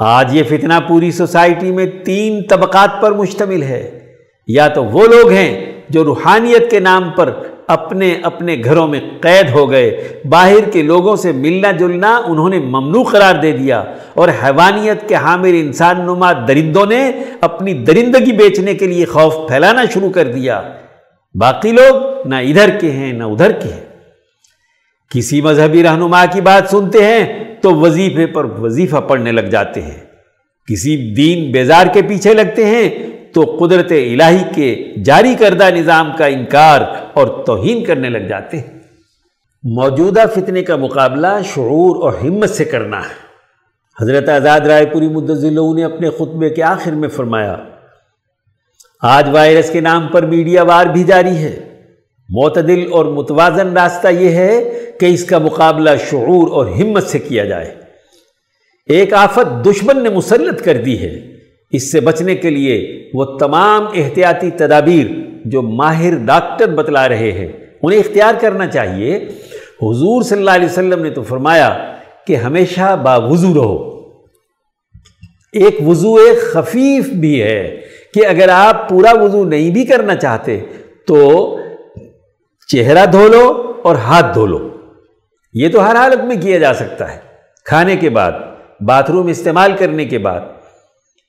آج یہ فتنہ پوری سوسائٹی میں تین طبقات پر مشتمل ہے۔ یا تو وہ لوگ ہیں جو روحانیت کے نام پر اپنے اپنے گھروں میں قید ہو گئے۔ باہر کے لوگوں سے ملنا جلنا انہوں نے ممنوع قرار دے دیا۔ اور حیوانیت کے حامل انسان نما درندوں نے اپنی درندگی بیچنے کے لیے خوف پھیلانا شروع کر دیا۔ باقی لوگ نہ ادھر کے ہیں، نہ ادھر کے ہیں۔ کسی مذہبی رہنما کی بات سنتے ہیں تو وظیفے پر وظیفہ پڑھنے لگ جاتے ہیں۔ کسی دین بیزار کے پیچھے لگتے ہیں تو قدرت الہی کے جاری کردہ نظام کا انکار اور توہین کرنے لگ جاتے ہیں۔ موجودہ فتنے کا مقابلہ شعور اور ہمت سے کرنا ہے۔ حضرت آزاد رائے پوری مدضلوں نے اپنے خطبے کے آخر میں فرمایا، آج وائرس کے نام پر میڈیا وار بھی جاری ہے۔ معتدل اور متوازن راستہ یہ ہے کہ اس کا مقابلہ شعور اور ہمت سے کیا جائے۔ ایک آفت دشمن نے مسلط کر دی ہے۔ اس سے بچنے کے لیے وہ تمام احتیاطی تدابیر جو ماہر ڈاکٹر بتلا رہے ہیں، انہیں اختیار کرنا چاہیے۔ حضور صلی اللہ علیہ وسلم نے تو فرمایا کہ ہمیشہ باوضو رہو۔ ایک وضو ایک خفیف بھی ہے کہ اگر آپ پورا وضو نہیں بھی کرنا چاہتے تو چہرہ دھو لو اور ہاتھ دھو لو۔ یہ تو ہر حالت میں کیا جا سکتا ہے۔ کھانے کے بعد، باتھ روم استعمال کرنے کے بعد۔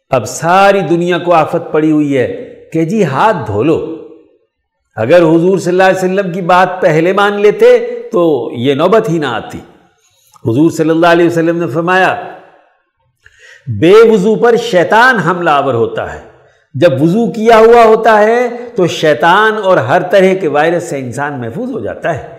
اب ساری دنیا کو آفت پڑی ہوئی ہے کہ جی ہاتھ دھو لو۔ اگر حضور صلی اللہ علیہ وسلم کی بات پہلے مان لیتے تو یہ نوبت ہی نہ آتی۔ حضور صلی اللہ علیہ وسلم نے فرمایا، بے وضو پر شیطان حملہ آور ہوتا ہے۔ جب وضو کیا ہوا ہوتا ہے تو شیطان اور ہر طرح کے وائرس سے انسان محفوظ ہو جاتا ہے۔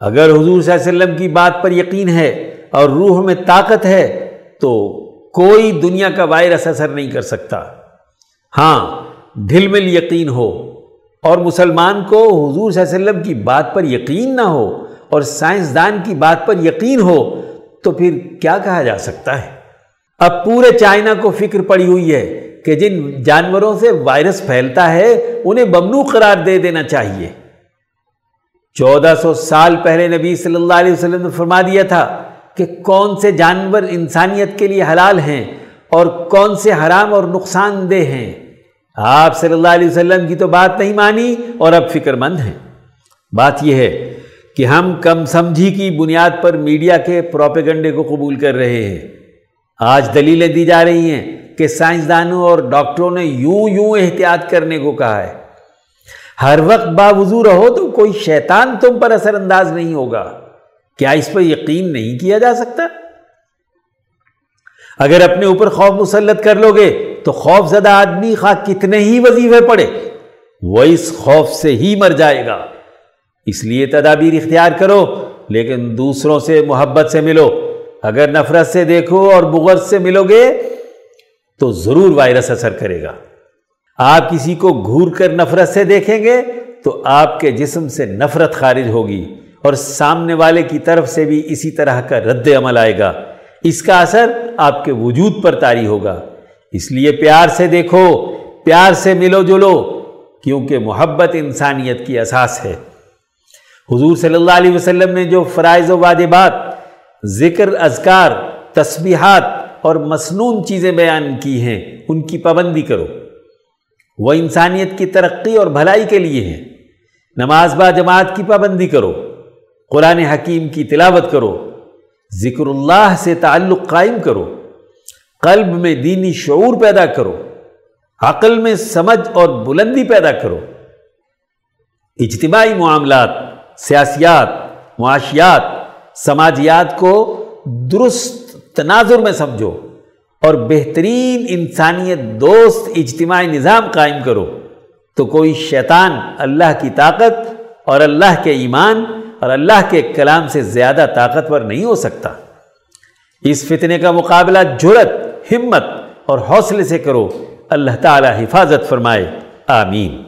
اگر حضور صلی اللہ علیہ وسلم کی بات پر یقین ہے اور روح میں طاقت ہے تو کوئی دنیا کا وائرس اثر نہیں کر سکتا۔ ہاں دل مل یقین ہو۔ اور مسلمان کو حضور صلی اللہ علیہ وسلم کی بات پر یقین نہ ہو اور سائنسدان کی بات پر یقین ہو تو پھر کیا کہا جا سکتا ہے؟ اب پورے چائنا کو فکر پڑی ہوئی ہے کہ جن جانوروں سے وائرس پھیلتا ہے، انہیں ممنوع قرار دے دینا چاہیے۔ چودہ سو سال پہلے نبی صلی اللہ علیہ وسلم نے فرما دیا تھا کہ کون سے جانور انسانیت کے لیے حلال ہیں اور کون سے حرام اور نقصان دہ ہیں۔ آپ صلی اللہ علیہ وسلم کی تو بات نہیں مانی اور اب فکر مند ہیں۔ بات یہ ہے کہ ہم کم سمجھی کی بنیاد پر میڈیا کے پروپیگنڈے کو قبول کر رہے ہیں۔ آج دلیلیں دی جا رہی ہیں کہ سائنسدانوں اور ڈاکٹروں نے یوں یوں احتیاط کرنے کو کہا ہے۔ ہر وقت باوضو رہو تو کوئی شیطان تم پر اثر انداز نہیں ہوگا۔ کیا اس پر یقین نہیں کیا جا سکتا؟ اگر اپنے اوپر خوف مسلط کر لو گے تو خوف زدہ آدمی خواہ کتنے ہی وظیفے پڑے وہ اس خوف سے ہی مر جائے گا۔ اس لیے تدابیر اختیار کرو، لیکن دوسروں سے محبت سے ملو۔ اگر نفرت سے دیکھو اور بغض سے ملو گے، تو ضرور وائرس اثر کرے گا۔ آپ کسی کو گھور کر نفرت سے دیکھیں گے، تو آپ کے جسم سے نفرت خارج ہوگی اور سامنے والے کی طرف سے بھی اسی طرح کا رد عمل آئے گا۔ اس کا اثر آپ کے وجود پر تاری ہوگا۔ اس لیے پیار سے دیکھو، پیار سے ملو جلو، کیونکہ محبت انسانیت کی اساس ہے۔ حضور صلی اللہ علیہ وسلم نے جو فرائض و واجبات ذکر، اذکار، تسبیحات اور مصنون چیزیں بیان کی ہیں، ان کی پابندی کرو۔ وہ انسانیت کی ترقی اور بھلائی کے لیے ہیں۔ نماز با جماعت کی پابندی کرو۔ قرآن حکیم کی تلاوت کرو۔ ذکر اللہ سے تعلق قائم کرو۔ قلب میں دینی شعور پیدا کرو، عقل میں سمجھ اور بلندی پیدا کرو۔ اجتماعی معاملات، سیاسیات، معاشیات، سماجیات کو درست تناظر میں سمجھو اور بہترین انسانیت دوست اجتماعی نظام قائم کرو۔ تو کوئی شیطان اللہ کی طاقت اور اللہ کے ایمان اور اللہ کے کلام سے زیادہ طاقتور نہیں ہو سکتا۔ اس فتنے کا مقابلہ جرت ہمت اور حوصلے سے کرو۔ اللہ تعالی حفاظت فرمائے۔ آمین۔